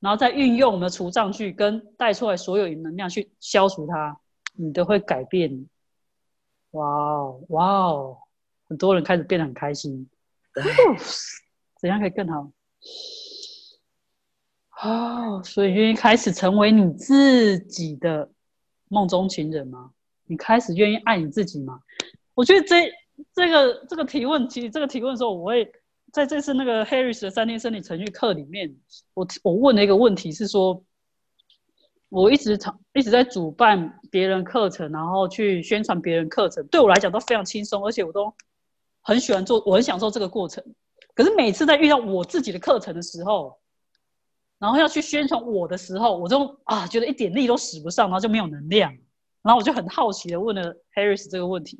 然后再运用我们的除障具跟带出来所有能量去消除它，你都会改变。哇哦，哇哦，很多人开始变得很开心。对，怎样可以更好？哦，所以愿意开始成为你自己的梦中情人吗？你开始愿意爱你自己吗？我觉得这这个这个提问，其实这个提问的时候，我会在这次那个 Harris 的三天生理程序课里面，我我问了一个问题是说，我一直常一直在主办别人课程，然后去宣传别人课程，对我来讲都非常轻松，而且我都很喜欢做，我很享受这个过程。可是每次在遇到我自己的课程的时候，然后要去宣传我的时候，我就啊觉得一点力都使不上，然后就没有能量。然后我就很好奇的问了 Harris 这个问题，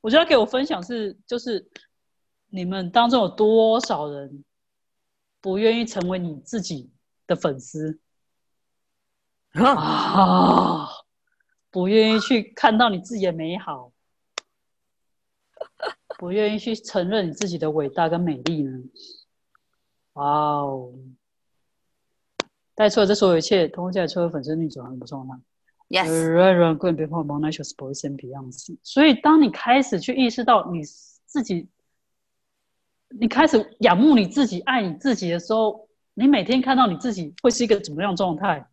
我觉得他给我分享是，就是你们当中有多少人不愿意成为你自己的粉丝啊？不愿意去看到你自己的美好，不愿意去承认你自己的伟大跟美丽呢？哇哦！带出了这所有一切，通过家里摧毁粉丝逆转，很不错吗？yes，软软棍别碰毛，那就是 boys and beyond。所以，当你开始去意识到你自己，你开始仰慕你自己、爱你自己的时候，你每天看到你自己会是一个怎么样状态？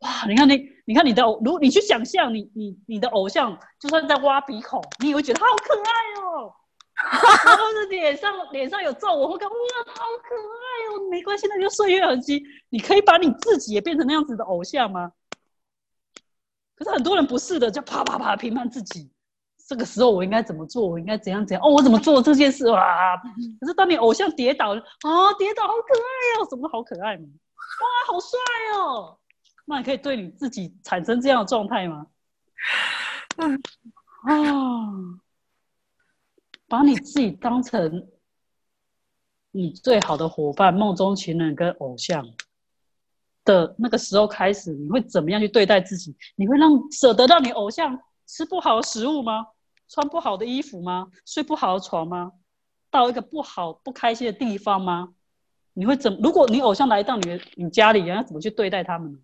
哇！你看你，你看你的偶，如果你去想象你你你的偶像，就算在挖鼻孔，你也会觉得他好可爱哦。然后是脸上脸上有皱纹，我会看哇，好可爱哦。没关系，那就岁月痕迹。你可以把你自己也变成那样子的偶像吗？可是很多人不是的，就啪啪啪评判自己。这个时候我应该怎么做？我应该怎样怎样？哦，我怎么做这件事哇？可是当你偶像跌倒了，啊，跌倒好可爱哦，什么好可爱嘛，哇，好帅哦。那你可以对你自己产生这样的状态吗？嗯啊，把你自己当成你最好的伙伴、梦中情人跟偶像的那个时候开始，你会怎么样去对待自己？你会让舍得让你偶像吃不好的食物吗？穿不好的衣服吗？睡不好的床吗？到一个不好不开心的地方吗？你会怎？如果你偶像来到你的你家里，你要怎么去对待他们呢？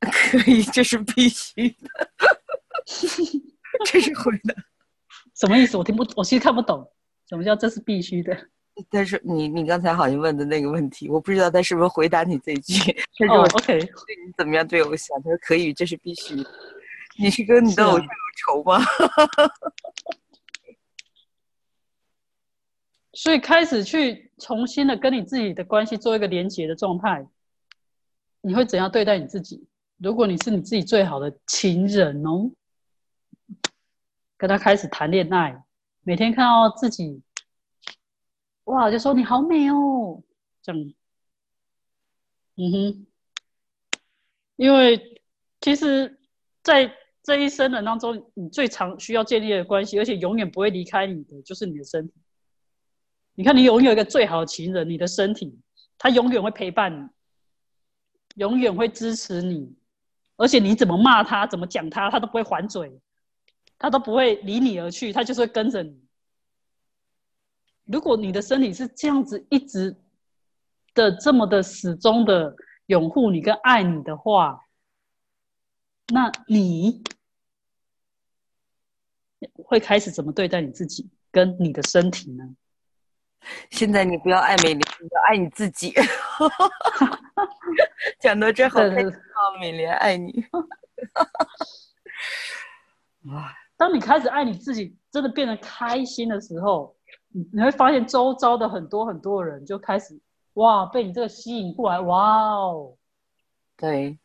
可以，这是必须的，这是会的。什么意思？我听不，我其实看不懂。什么叫这是必须的？但是你你刚才好像问的那个问题，我不知道他是不是回答你这一句。他哦说，OK，对你怎么样对偶像？他说可以，这是必须的。你是跟你的偶像有仇吗？所以开始去重新的跟你自己的关系做一个连结的状态，你会怎样对待你自己？如果你是你自己最好的情人哦，跟他开始谈恋爱，每天看到自己，哇，就说你好美哦，这样，嗯哼，因为其实，在这一生人当中，你最常需要建立的关系，而且永远不会离开你的，就是你的身体。你看，你拥有一个最好的情人，你的身体，他永远会陪伴你，永远会支持你，而且你怎么骂他，怎么讲他，他都不会还嘴，他都不会离你而去，他就是会跟着你。如果你的身体是这样子一直的这么的始终的拥护你跟爱你的话，那你会开始怎么对待你自己跟你的身体呢？现在你不要爱美莲，你要爱你自己。讲到这好开心啊，美莲爱你。哇！当你开始爱你自己，真的变得开心的时候，你你会发现周遭的很多很多人就开始哇，被你这个吸引过来，哇哦！对，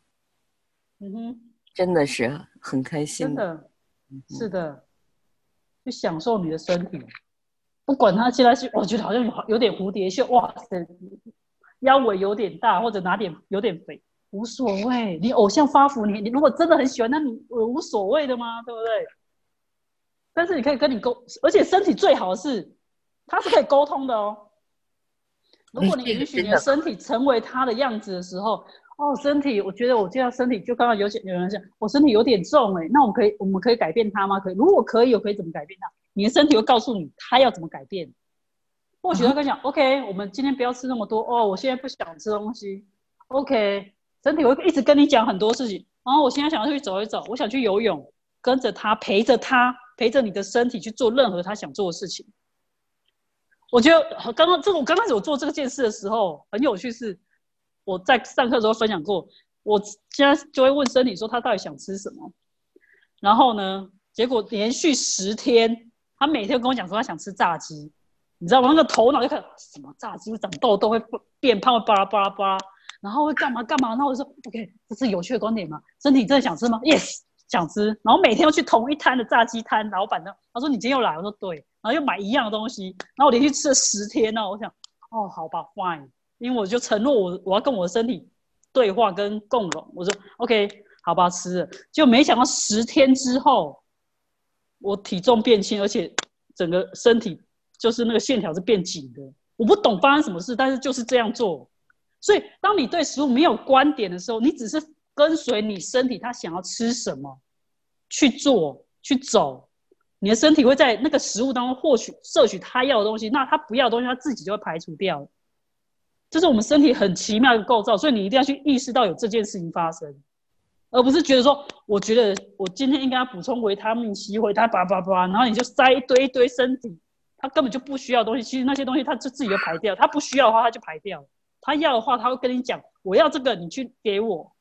嗯哼，真的是很开心，真的，是的，去享受你的身体，不管他现在是，我觉得好像有有点蝴蝶袖，哇塞，腰围有点大，或者哪点有点肥，无所谓。你偶像发福，你你如果真的很喜欢，那你无所谓的吗？对不对？但是你可以跟你沟，而且身体最好是，它是可以沟通的哦。如果你允许你的身体成为它的样子的时候。哦，身体，我觉得我这样身体就刚刚有有人讲，我身体有点重哎，那我们可以我们可以改变它吗？可以，如果可以，我可以怎么改变它？你的身体会告诉你它要怎么改变。或许他跟你讲，OK，我们今天不要吃那么多哦，我现在不想吃东西。OK，身体会一直跟你讲很多事情。然后我现在想要去走一走，我想去游泳，跟着他，陪着他，陪着你的身体去做任何他想做的事情。我觉得刚刚这个我刚开始我做这个件事的时候很有趣是。我在上课的时候分享过，我现在就会问身体说他到底想吃什么，然后呢，结果连续十天，他每天跟我讲说他想吃炸鸡，你知道吗？那个头脑就看什么炸鸡会长痘痘，会变胖，会巴拉巴拉巴拉，然后会干嘛干嘛？然后我就说 OK，这是有趣的观点嘛？身体真的想吃吗？Yes，想吃。然后每天要去同一摊的炸鸡摊，老板呢，他说你今天又来，我说对，然后又买一样的东西，然后我连续吃了十天呢，我想哦，好吧，Fine。因为我就承诺我我要跟我的身体对话跟共融，我说 OK 好吧吃，就没想到十天之后，我体重变轻，而且整个身体就是那个线条是变紧的。我不懂发生什么事，但是就是这样做。所以当你对食物没有观点的时候，你只是跟随你身体他想要吃什么去做去走，你的身体会在那个食物当中获取摄取他要的东西，那他不要的东西他自己就会排除掉。这是我们身体很奇妙的构造，所以你一定要去意识到有这件事情发生，而不是觉得说，我觉得我今天应该要补充维他命 C，维他叭叭叭，然后你就塞一堆一堆身体，他根本就不需要东西。其实那些东西他就自己就排掉，他不需要的话他就排掉，他要的话他会跟你讲，我要这个你去给我，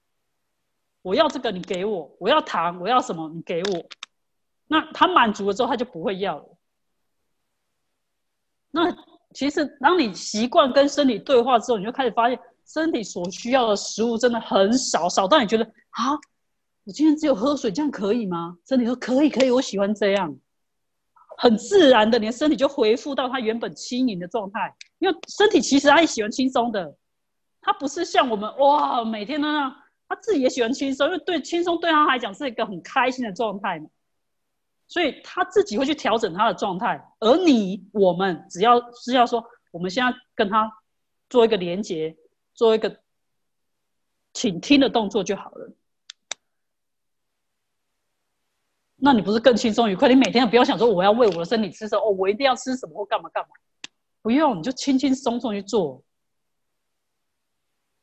我要这个你给我，我要糖我要什么你给我，那他满足了之后他就不会要了，那。其实，当你习惯跟身体对话之后，你就开始发现身体所需要的食物真的很少，少到你觉得啊，我今天只有喝水，这样可以吗？身体说可以，可以，我喜欢这样，很自然的，你的身体就恢复到它原本轻盈的状态。因为身体其实它也喜欢轻松的，它不是像我们哇，每天都那样，它自己也喜欢轻松，因为对轻松对他来讲是一个很开心的状态嘛。所以他自己会去调整他的状态，而你我们只要是要说，我们现在跟他做一个连接，做一个倾听的动作就好了。那你不是更轻松愉快？你每天不要想说我要为我的身体吃什么，哦，我一定要吃什么或干嘛干嘛，不用，你就轻轻松松去做。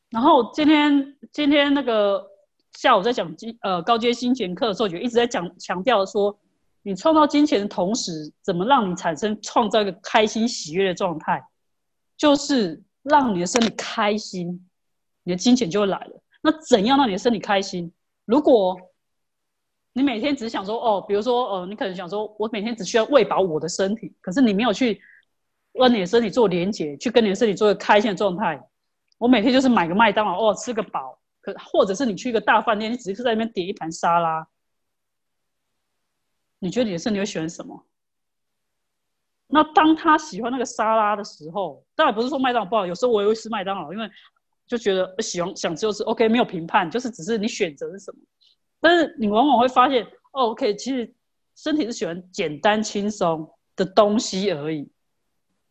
然后今天今天那个下午在讲呃高阶金钱课的时候，就一直在讲强调说。你创造金钱的同时，怎么让你产生创造一个开心喜悦的状态？就是让你的身体开心，你的金钱就会来了。那怎样让你的身体开心？如果你每天只想说哦，比如说呃，你可能想说我每天只需要喂饱我的身体，可是你没有去跟你的身体做连接，去跟你的身体做一个开心的状态。我每天就是买个麦当劳哦，吃个饱，可或者是你去一个大饭店，你只是在那边点一盘沙拉。你觉得你的身体会喜欢什么？那当他喜欢那个沙拉的时候，当然不是说麦当劳不好，有时候我也会吃麦当劳，因为就觉得喜欢想吃就吃 OK，没有评判，就是只是你选择是什么。但是你往往会发现，OK，其实身体是喜欢简单轻松的东西而已，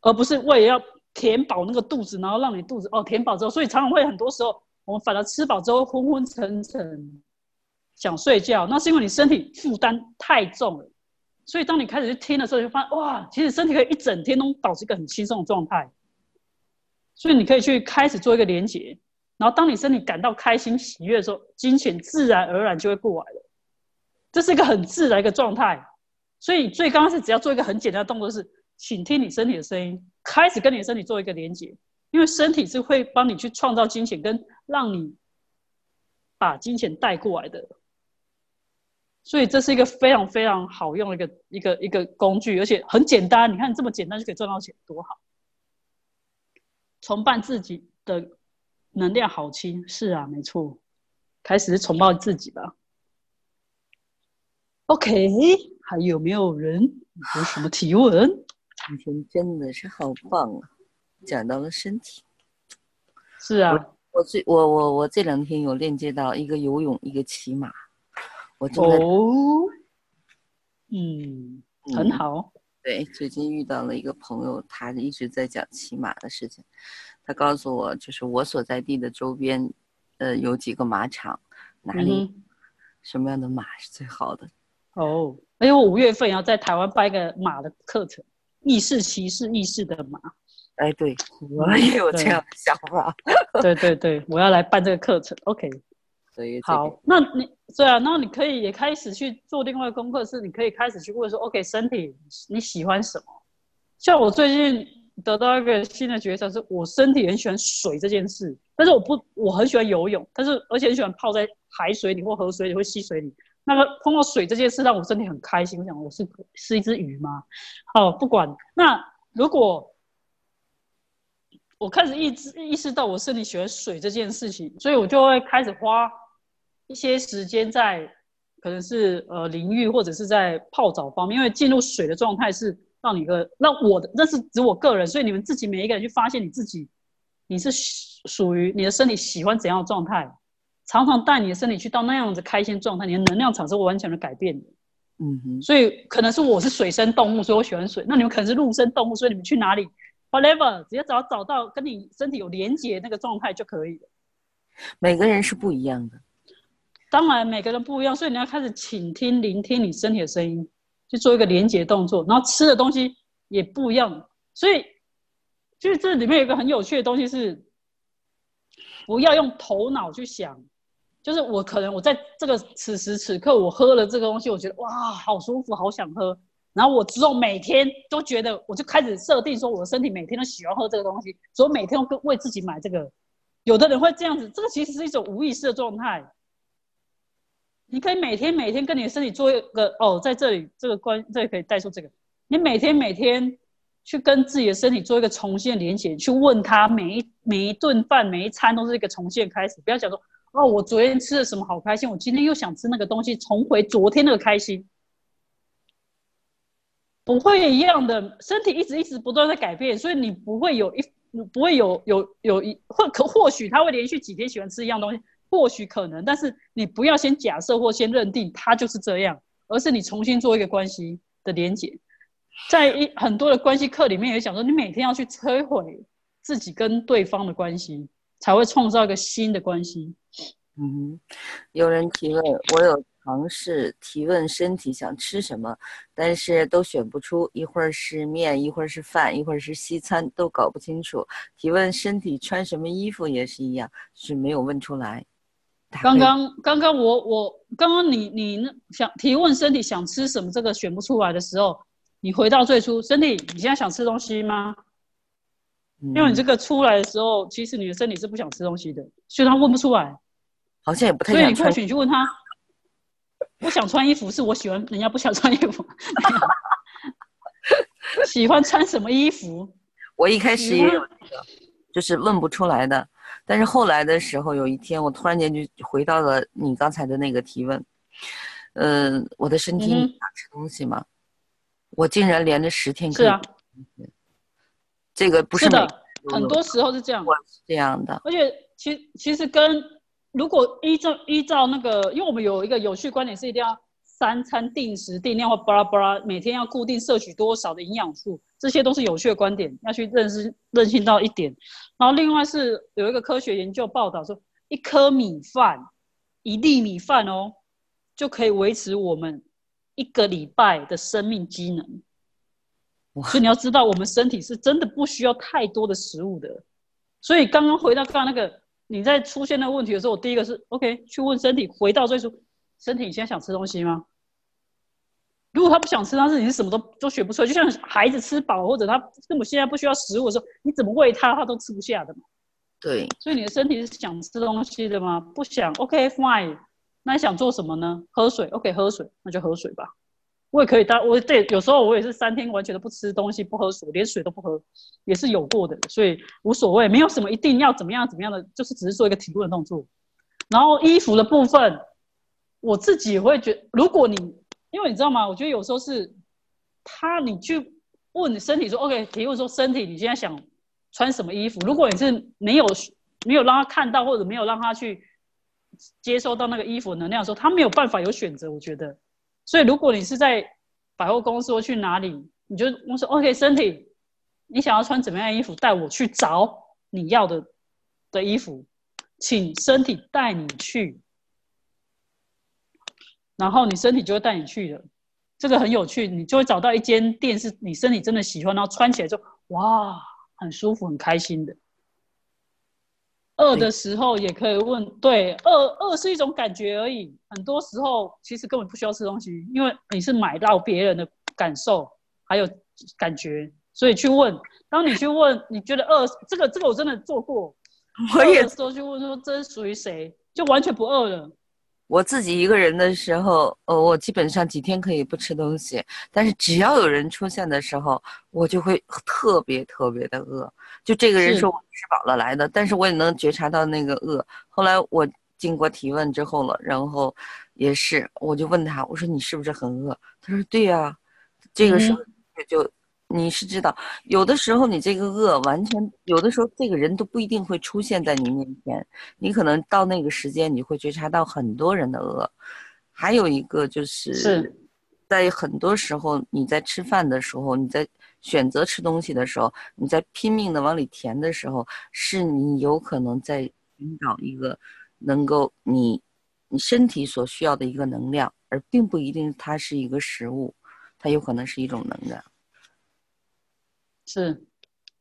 而不是为了要填饱那个肚子，然后让你肚子哦填饱之后，所以常常会很多时候我们反而吃饱之后昏昏沉沉。想睡觉，那是因为你身体负担太重了，所以当你开始去听的时候，就发现哇，其实身体可以一整天都保持一个很轻松的状态。所以你可以去开始做一个连接，然后当你身体感到开心喜悦的时候，金钱自然而然就会过来了。这是一个很自然一个状态。所以最刚开始只要做一个很简单的动作，是倾听你身体的声音，开始跟你的身体做一个连接，因为身体是会帮你去创造金钱，跟让你把金钱带过来的。所以这是一个非常非常好用的一个一个一个工具，而且很简单。你看这么简单就可以赚到钱，多好！崇拜自己的能量好轻，是啊，没错。开始崇拜自己吧。OK，还有没有人有什么提问？今天真的是好棒啊！讲到了身体，是啊，我最我我我这两天有链接到一个游泳，一个骑马。我真的，哦，嗯，很好。对，最近遇到了一个朋友，他一直在讲骑马的事情。他告诉我，就是我所在地的周边，呃，有几个马场，哪里什么样的马是最好的？哦，哎呦，我五月份要在台湾办一个马的课程，意式骑士意式的马。哎，对，我也有这样的想法。对对对，我要来办这个课程。OK 所以。好，那你对啊，那你可以也开始去做另外功课，是你可以开始去问说，OK，身体你喜欢什么？像我最近得到一个新的角色，是我身体很喜欢水这件事，但是我不，我很喜欢游泳，但是而且很喜欢泡在海水里或河水里或溪水里。那个碰到水这件事让我身体很开心。我想我是是一只鱼吗？好，不管。那如果我开始意识意识到我身体喜欢水这件事情，所以我就会开始花。一些时间在可能是呃淋浴或者是在泡澡方面，因为进入水的状态是让你个那我的那是指我个人，所以你们自己每一个人去发现你自己，你是属于你的身体喜欢怎样的状态，常常带你的身体去到那样子开心状态，你的能量场是完全的改变的。嗯哼，所以可能是我是水生动物，所以我喜欢水。那你们可能是陆生动物，所以你们去哪里，whatever，只要找找到跟你身体有连接那个状态就可以了。每个人是不一样的。当然，每个人不一样，所以你要开始倾听、聆听你身体的声音，去做一个连接动作。然后吃的东西也不一样，所以就是这里面有一个很有趣的东西是，不要用头脑去想，就是我可能我在这个此时此刻我喝了这个东西，我觉得哇好舒服，好想喝。然后我之后每天都觉得，我就开始设定说，我的身体每天都喜欢喝这个东西，所以每天都为自己买这个。有的人会这样子，这个其实是一种无意识的状态。你可以每天每天跟你的身体做一个哦，在这里这个关，这里可以带出这个。你每天每天去跟自己的身体做一个重新的连接，去问他每一每一顿饭每一餐都是一个重新开始。不要想说哦，我昨天吃了什么好开心，我今天又想吃那个东西，重回昨天那个开心，不会一样的。身体一直一直不断在改变，所以你不会有一不会有有有一或可或许他会连续几天喜欢吃一样东西。或许可能，但是你不要先假设或先认定他就是这样，而是你重新做一个关系的连接。在一很多的关系课里面也讲说，你每天要去摧毁自己跟对方的关系，才会创造一个新的关系。嗯，有人提问，我有尝试提问身体想吃什么，但是都选不出，一会儿是面，一会儿是饭，一会儿是西餐，都搞不清楚。提问身体穿什么衣服也是一样，是没有问出来。刚刚刚刚我我刚刚你你那想提问身体想吃什么这个选不出来的时候，你回到最初身体，你现在想吃东西吗？因为你这个出来的时候，其实你的身体是不想吃东西的，所以他问不出来，好像也不太。所以你或许你去问他，不想穿衣服是我喜欢，人家不想穿衣服，喜欢穿什么衣服？我一开始也有这个，就是问不出来的。但是后来的时候，有一天我突然间就回到了你刚才的那个提问，嗯，我的身体想吃东西吗？我竟然连着十天是啊，这个不是的，很多时候是这样，是这样的。而且其其实跟如果依照依照那个，因为我们有一个有趣观点是一定要三餐定时定量或巴拉巴拉，每天要固定摄取多少的营养素。这些都是有趣的观点，要去认识、认清到一点。然后另外是有一个科学研究报道说，一颗米饭、一粒米饭哦，就可以维持我们一个礼拜的生命机能。所以你要知道，我们身体是真的不需要太多的食物的。所以刚刚回到刚刚那个，你在出现那个问题的时候，我第一个是 OK，去问身体，回到最初，身体你现在想吃东西吗？如果他不想吃，但是你是什么都都学不出来，就像孩子吃饱或者他根本现在不需要食物的时候，你怎么喂他，他都吃不下的嘛。对，所以你的身体是想吃东西的吗？不想，OK fine。那你想做什么呢？喝水，OK，喝水，那就喝水吧。我也可以，当我对有时候我也是三天完全都不吃东西，不喝水，连水都不喝，也是有过的，所以无所谓，没有什么一定要怎么样怎么样的，就是只是做一个提问动作。然后衣服的部分，我自己会觉，如果你因为你知道吗？我觉得有时候是他，你去问你身体说，OK，提问说身体，你现在想穿什么衣服？如果你是没有没有让他看到，或者没有让他去接收到那个衣服能量的时候，他没有办法有选择。我觉得。所以，如果你是在百货公司或去哪里，你就我说 OK，身体，你想要穿怎么样的衣服，带我去找你要的的衣服，请身体带你去，然后你身体就会带你去的。这个很有趣，你就会找到一间店是你身体真的喜欢，然后穿起来就哇，很舒服、很开心的。饿的时候也可以问，对，饿饿是一种感觉而已。很多时候其实根本不需要吃东西，因为你是买到别人的感受还有感觉，所以去问。当你去问，你觉得饿，这个这个我真的做过，我也说去问说这是属于谁，就完全不饿了。我自己一个人的时候，呃，我基本上几天可以不吃东西，但是只要有人出现的时候，我就会特别特别的饿。就这个人说我吃饱了来的，但是我也能觉察到那个饿。后来我经过提问之后了，然后也是，我就问他，我说你是不是很饿？他说对呀。这个时候就。你是知道，有的时候你这个恶完全，有的时候这个人都不一定会出现在你面前，你可能到那个时间你会觉察到很多人的恶。还有一个就是，在很多时候你在吃饭的时候，你在选择吃东西的时候，你在拼命的往里填的时候，是你有可能在寻找一个能够你你身体所需要的一个能量，而并不一定它是一个食物，它有可能是一种能量。是，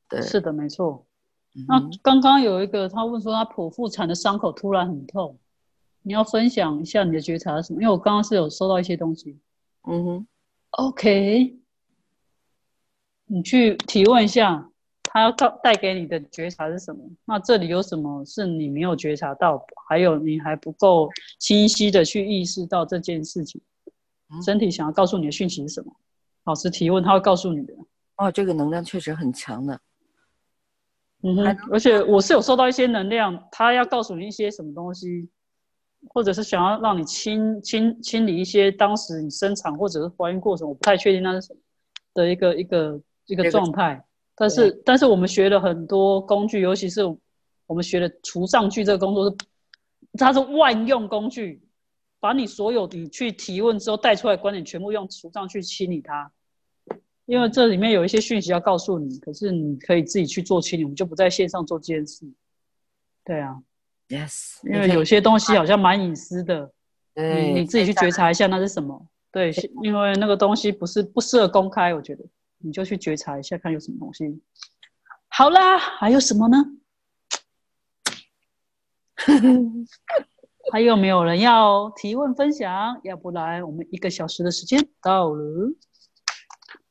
对，是的，没错。那刚刚有一个他问说，他剖腹产的伤口突然很痛，你要分享一下你的觉察是什么？因为我刚刚是有收到一些东西。嗯哼，OK，你去提问一下，他要带带给你的觉察是什么？那这里有什么是你没有觉察到？还有你还不够清晰的去意识到这件事情？身体想要告诉你的讯息是什么？老师提问，他会告诉你的。哦，这个能量确实很强的，嗯哼，而且我是有收到一些能量，他要告诉你一些什么东西，或者是想要让你清清清理一些当时你生产或者是怀孕过程，我不太确定那是什么的一个一个一个状态。但是但是我们学了很多工具，尤其是我们学的除障具这个工作是，它是万用工具，把你所有你去提问之后带出来观点全部用除障去清理它。因为这里面有一些讯息要告诉你，可是你可以自己去做清理，我们就不在线上做这件事。对啊，yes，因为有些东西好像蛮隐私的，你你自己去觉察一下那是什么。对，因为那个东西不是不适合公开，我觉得你就去觉察一下，看有什么东西。好啦，还有什么呢？还有没有人要提问分享？要不然我们一个小时的时间到了。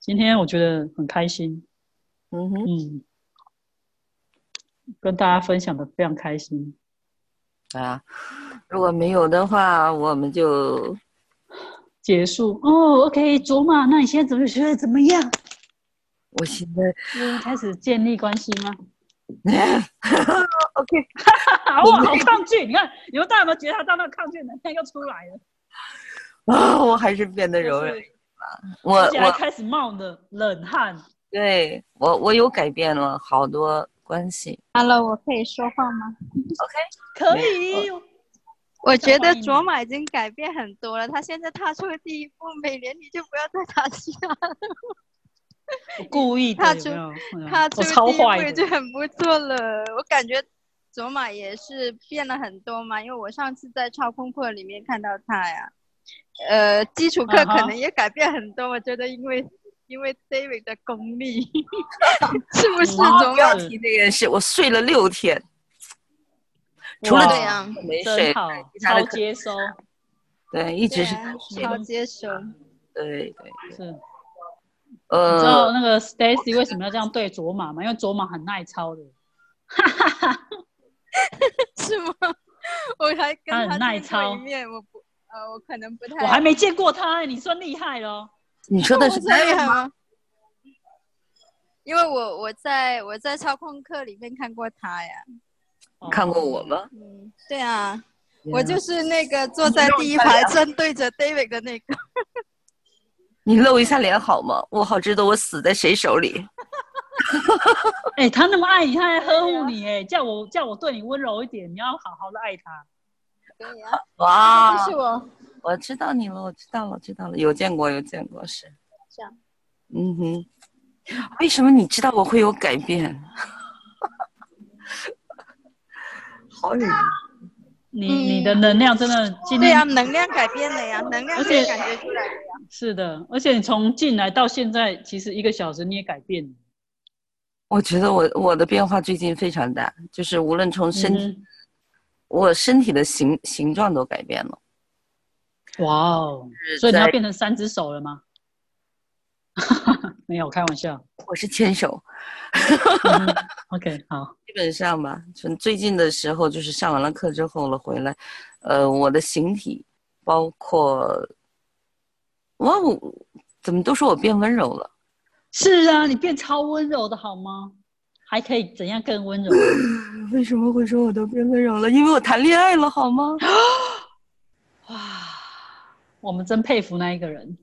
今天我觉得很开心，嗯哼，嗯，跟大家分享的非常开心。啊，如果没有的话，我们就结束。哦，OK，卓玛，那你现在怎么觉得怎么样？我现在开始建立关系吗？OK，哇，好抗拒！你看，你们大家有没有觉得他到那个抗拒能量又出来了？啊，我还是变得柔软。我我开始冒的冷汗，对我我有改变了好多关系。Hello，我可以说话吗？OK，可以。我觉得卓玛已经改变很多了，他现在踏出了第一步，每年你就不要再打击他了。故意踏出踏出第一步就很不错了。我感觉卓玛也是变了很多嘛，因为我上次在超空课里面看到他呀。呃，基础课可能也改变很多，我觉得因为因为 David 的功力，是不是？不要提这件事，我睡了六天，除了这样没睡，超接收，对，一直是超接收。对对是。呃，你知道那个 Stacy 为什么要这样对卓玛吗？因为卓玛很耐操的。哈哈哈。是吗？我还跟他很耐操一面，我不呃，我可能不太。我还没见过他，你算厉害了。你说的是 厉害吗？因为我我在我在操控课里面看过他呀。看过我吗？嗯，对啊，我就是那个坐在第一排正对着 David 的那个。你露一下脸好吗？我好知道我死在谁手里。哎，他那么爱你，他还呵护你，哎，叫我叫我对你温柔一点，你要好好的爱他。可以啊。哇，是我，我知道你了，我知道了，知道了，有见过，有见过，是。这样。嗯哼。为什么你知道我会有改变？好有。你你的能量真的，对呀，能量改变了呀，能量可以感觉出来的呀。是的，而且你从进来到现在，其实一个小时你也改变了。我觉得我我的变化最近非常大，就是无论从身体，我身体的形形状都改变了。哇哦！所以你要变成三只手了吗？没有，开玩笑。我是牵手。OK，好。基本上吧，从最近的时候，就是上完了课之后了，回来，呃，我的形体，包括，哇，怎么都说我变温柔了？是啊，你变超温柔的好吗？还可以怎样更温柔？为什么会说我都变温柔了？因为我谈恋爱了，好吗？哇，我们真佩服那一个人。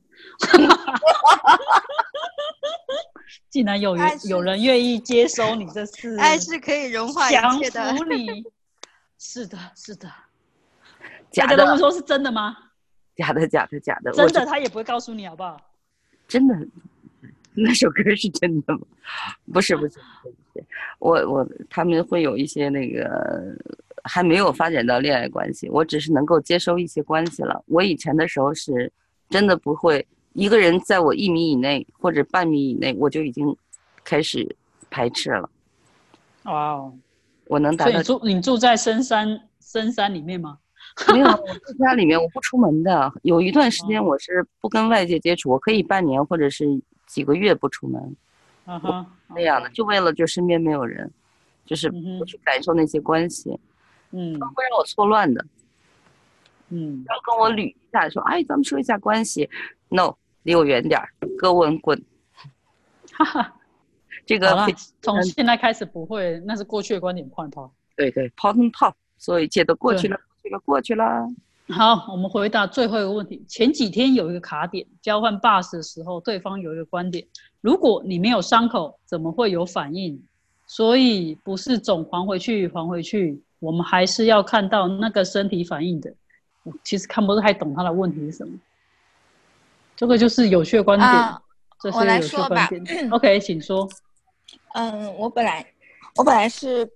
竟然有人有人愿意接收你，这是爱是可以融化一切的。你，是的，是的。假的，都说是真的吗？假的，假的，假的。真的，他也不会告诉你，好不好？真的，那首歌是真的吗？不是，不是，不是。我我他们会有一些那个还没有发展到恋爱关系，我只是能够接收一些关系了。我以前的时候是真的不会。一个人在我一米以内或者半米以内，我就已经开始排斥了。哇哦！我能达到。你住你住在深山深山里面吗？没有，我住家里面，我不出门的。有一段时间我是不跟外界接触，我可以半年或者是几个月不出门。嗯哼。那样的，就为了就身边没有人，就是不去感受那些关系。嗯。会让我错乱的。嗯。要跟我捋一下，说哎，咱们说一下关系。No。离我远点儿，哥文滚！哈哈，这个从现在开始不会，那是过去的观点，泡泡。对对，泡泡泡，所有一切都过去了，过去了，过去了。好，我们回答最后一个问题。前几天有一个卡点，交换 bus 的时候，对方有一个观点：如果你没有伤口，怎么会有反应？所以不是总还回去，还回去，我们还是要看到那个身体反应的。我其实看不太懂他的问题是什么。这个就是有趣的观点，我来说吧。OK，请说。嗯，我本来我本来是，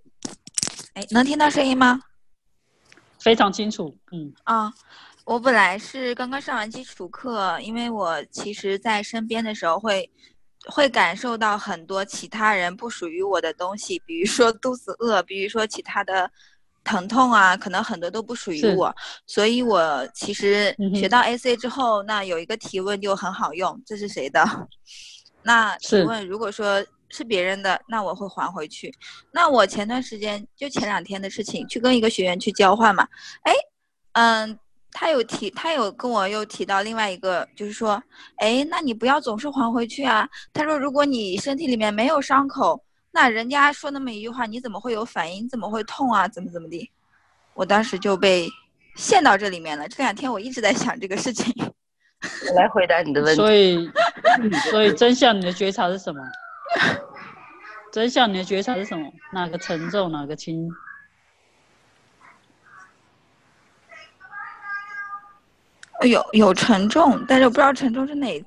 哎，能听到声音吗？非常清楚。嗯。啊，我本来是刚刚上完基础课，因为我其实在身边的时候会会感受到很多其他人不属于我的东西，比如说肚子饿，比如说其他的。疼痛啊，可能很多都不属于我，所以我其实学到 AC 之后，那有一个提问就很好用，这是谁的？那请问如果说是别人的，那我会还回去。那我前段时间就前两天的事情，去跟一个学员去交换嘛，哎，嗯，他有提，他有跟我又提到另外一个，就是说，哎，那你不要总是还回去啊。他说，如果你身体里面没有伤口。那人家说那么一句话，你怎么会有反应？怎么会痛啊？怎么怎么地？我当时就被陷到这里面了。这两天我一直在想这个事情。我来回答你的问题。所以，所以真相，你的觉察是什么？真相，你的觉察是什么？哪个沉重，哪个轻？有有沉重，但是我不知道沉重是哪。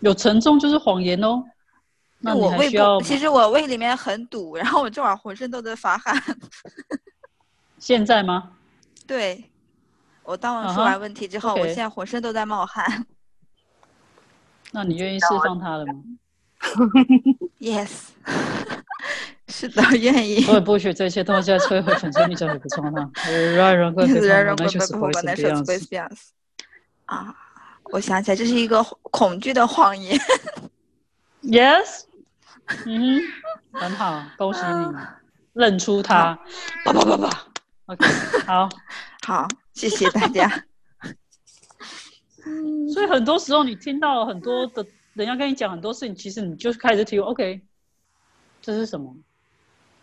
有沉重就是谎言哦。那我胃部，其实我胃里面很堵，然后我这会儿浑身都在发汗。现在吗？对，我当晚说完问题之后，我现在浑身都在冒汗。那你愿意释放它了吗？Yes，是的，愿意。我也不许这些东西在摧毁粉丝你就很不错呢。啊。我想起来，这是一个恐惧的谎言。Yes，嗯，很好，恭喜你认出他。OK，好，好，谢谢大家。所以很多时候你听到很多的人家跟你讲很多事情，其实你就是开始听，OK，这是什么？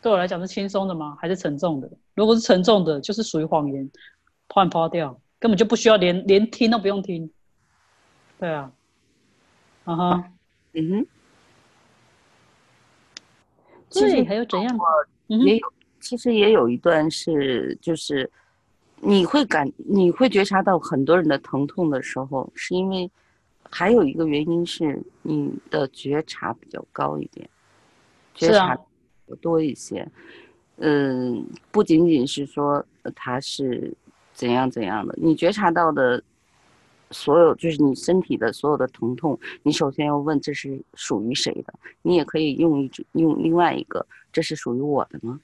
对我来讲是轻松的吗？还是沉重的？如果是沉重的，就是属于谎言，换抛掉，根本就不需要连连听都不用听。对啊，啊哈，嗯哼，其对，实还有怎样？也有，其实也有一段是，就是你会感，你会觉察到很多人的疼痛的时候，是因为还有一个原因是你的觉察比较高一点，觉察多一些。嗯，不仅仅是说呃他是怎样怎样的，你觉察到的所有，就是你身体的所有的疼痛，你首先要问这是属于谁的，你也可以用一种用另外一个，这是属于我的吗？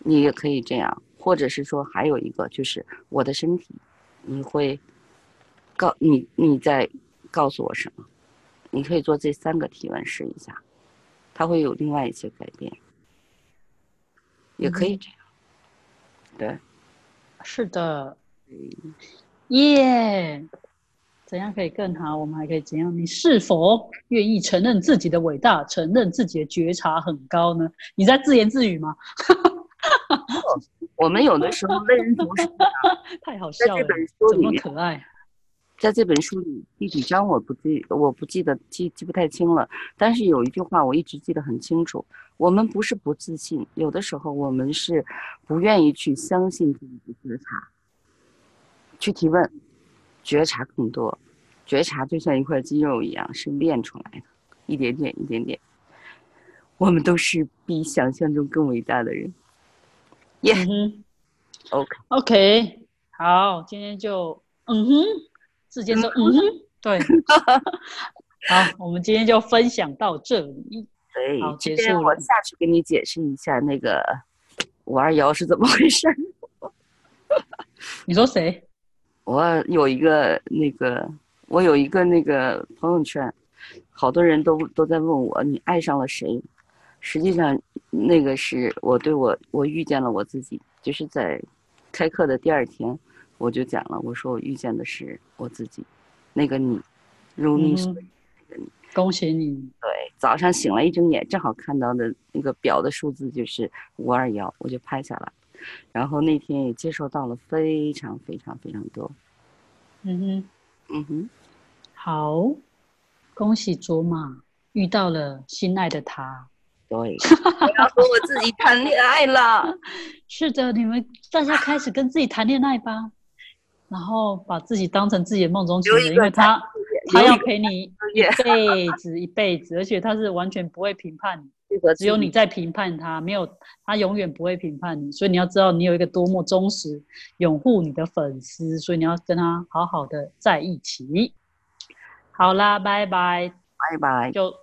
你也可以这样，或者是说还有一个就是我的身体，你会告你你在告诉我什么？你可以做这三个提问试一下，它会有另外一些改变，也可以这样。对，是的，耶、怎样可以更好？我们还可以怎样？你是否愿意承认自己的伟大，承认自己的觉察很高呢？你在自言自语吗？我们有的时候为人读书啊，太好笑了在这，本书怎么里面，可爱？在这本书里第几章我不记我不记得记记不太清了，但是有一句话我一直记得很清楚：我们不是不自信，有的时候我们是不愿意去相信自己的觉察，去提问，觉察更多，觉察就像一块肌肉一样，是练出来的，一点点一点点。我们都是比想象中更伟大的人。耶、OK，，OK，好，今天就嗯哼，世界说嗯哼，对，好，我们今天就分享到这里。对结束我下去给你解释一下那个五二幺是怎么回事儿。你说谁？我有一个那个，我有一个那个朋友圈，好多人都都在问我，你爱上了谁？实际上，那个是我对我我遇见了我自己，就是在开课的第二天，我就讲了，我说我遇见的是我自己，那个你，如你所嗯恭喜你，对，早上醒来一睁眼，正好看到的那个表的数字就是五二幺，我就拍下来。然后那天也接收到了非常非常非常多，嗯哼。嗯哼，好，恭喜卓玛遇到了心爱的他。对，我要和我自己谈恋爱了。是的，你们大家开始跟自己谈恋爱吧，然后把自己当成自己的梦中情人，因为他他要陪你一辈子一辈子，而且他是完全不会评判你，只有你在评判他，没有他永远不会评判你。所以你要知道，你有一个多么忠实拥护你的粉丝，所以你要跟他好好的在一起。好啦，拜拜，拜拜。就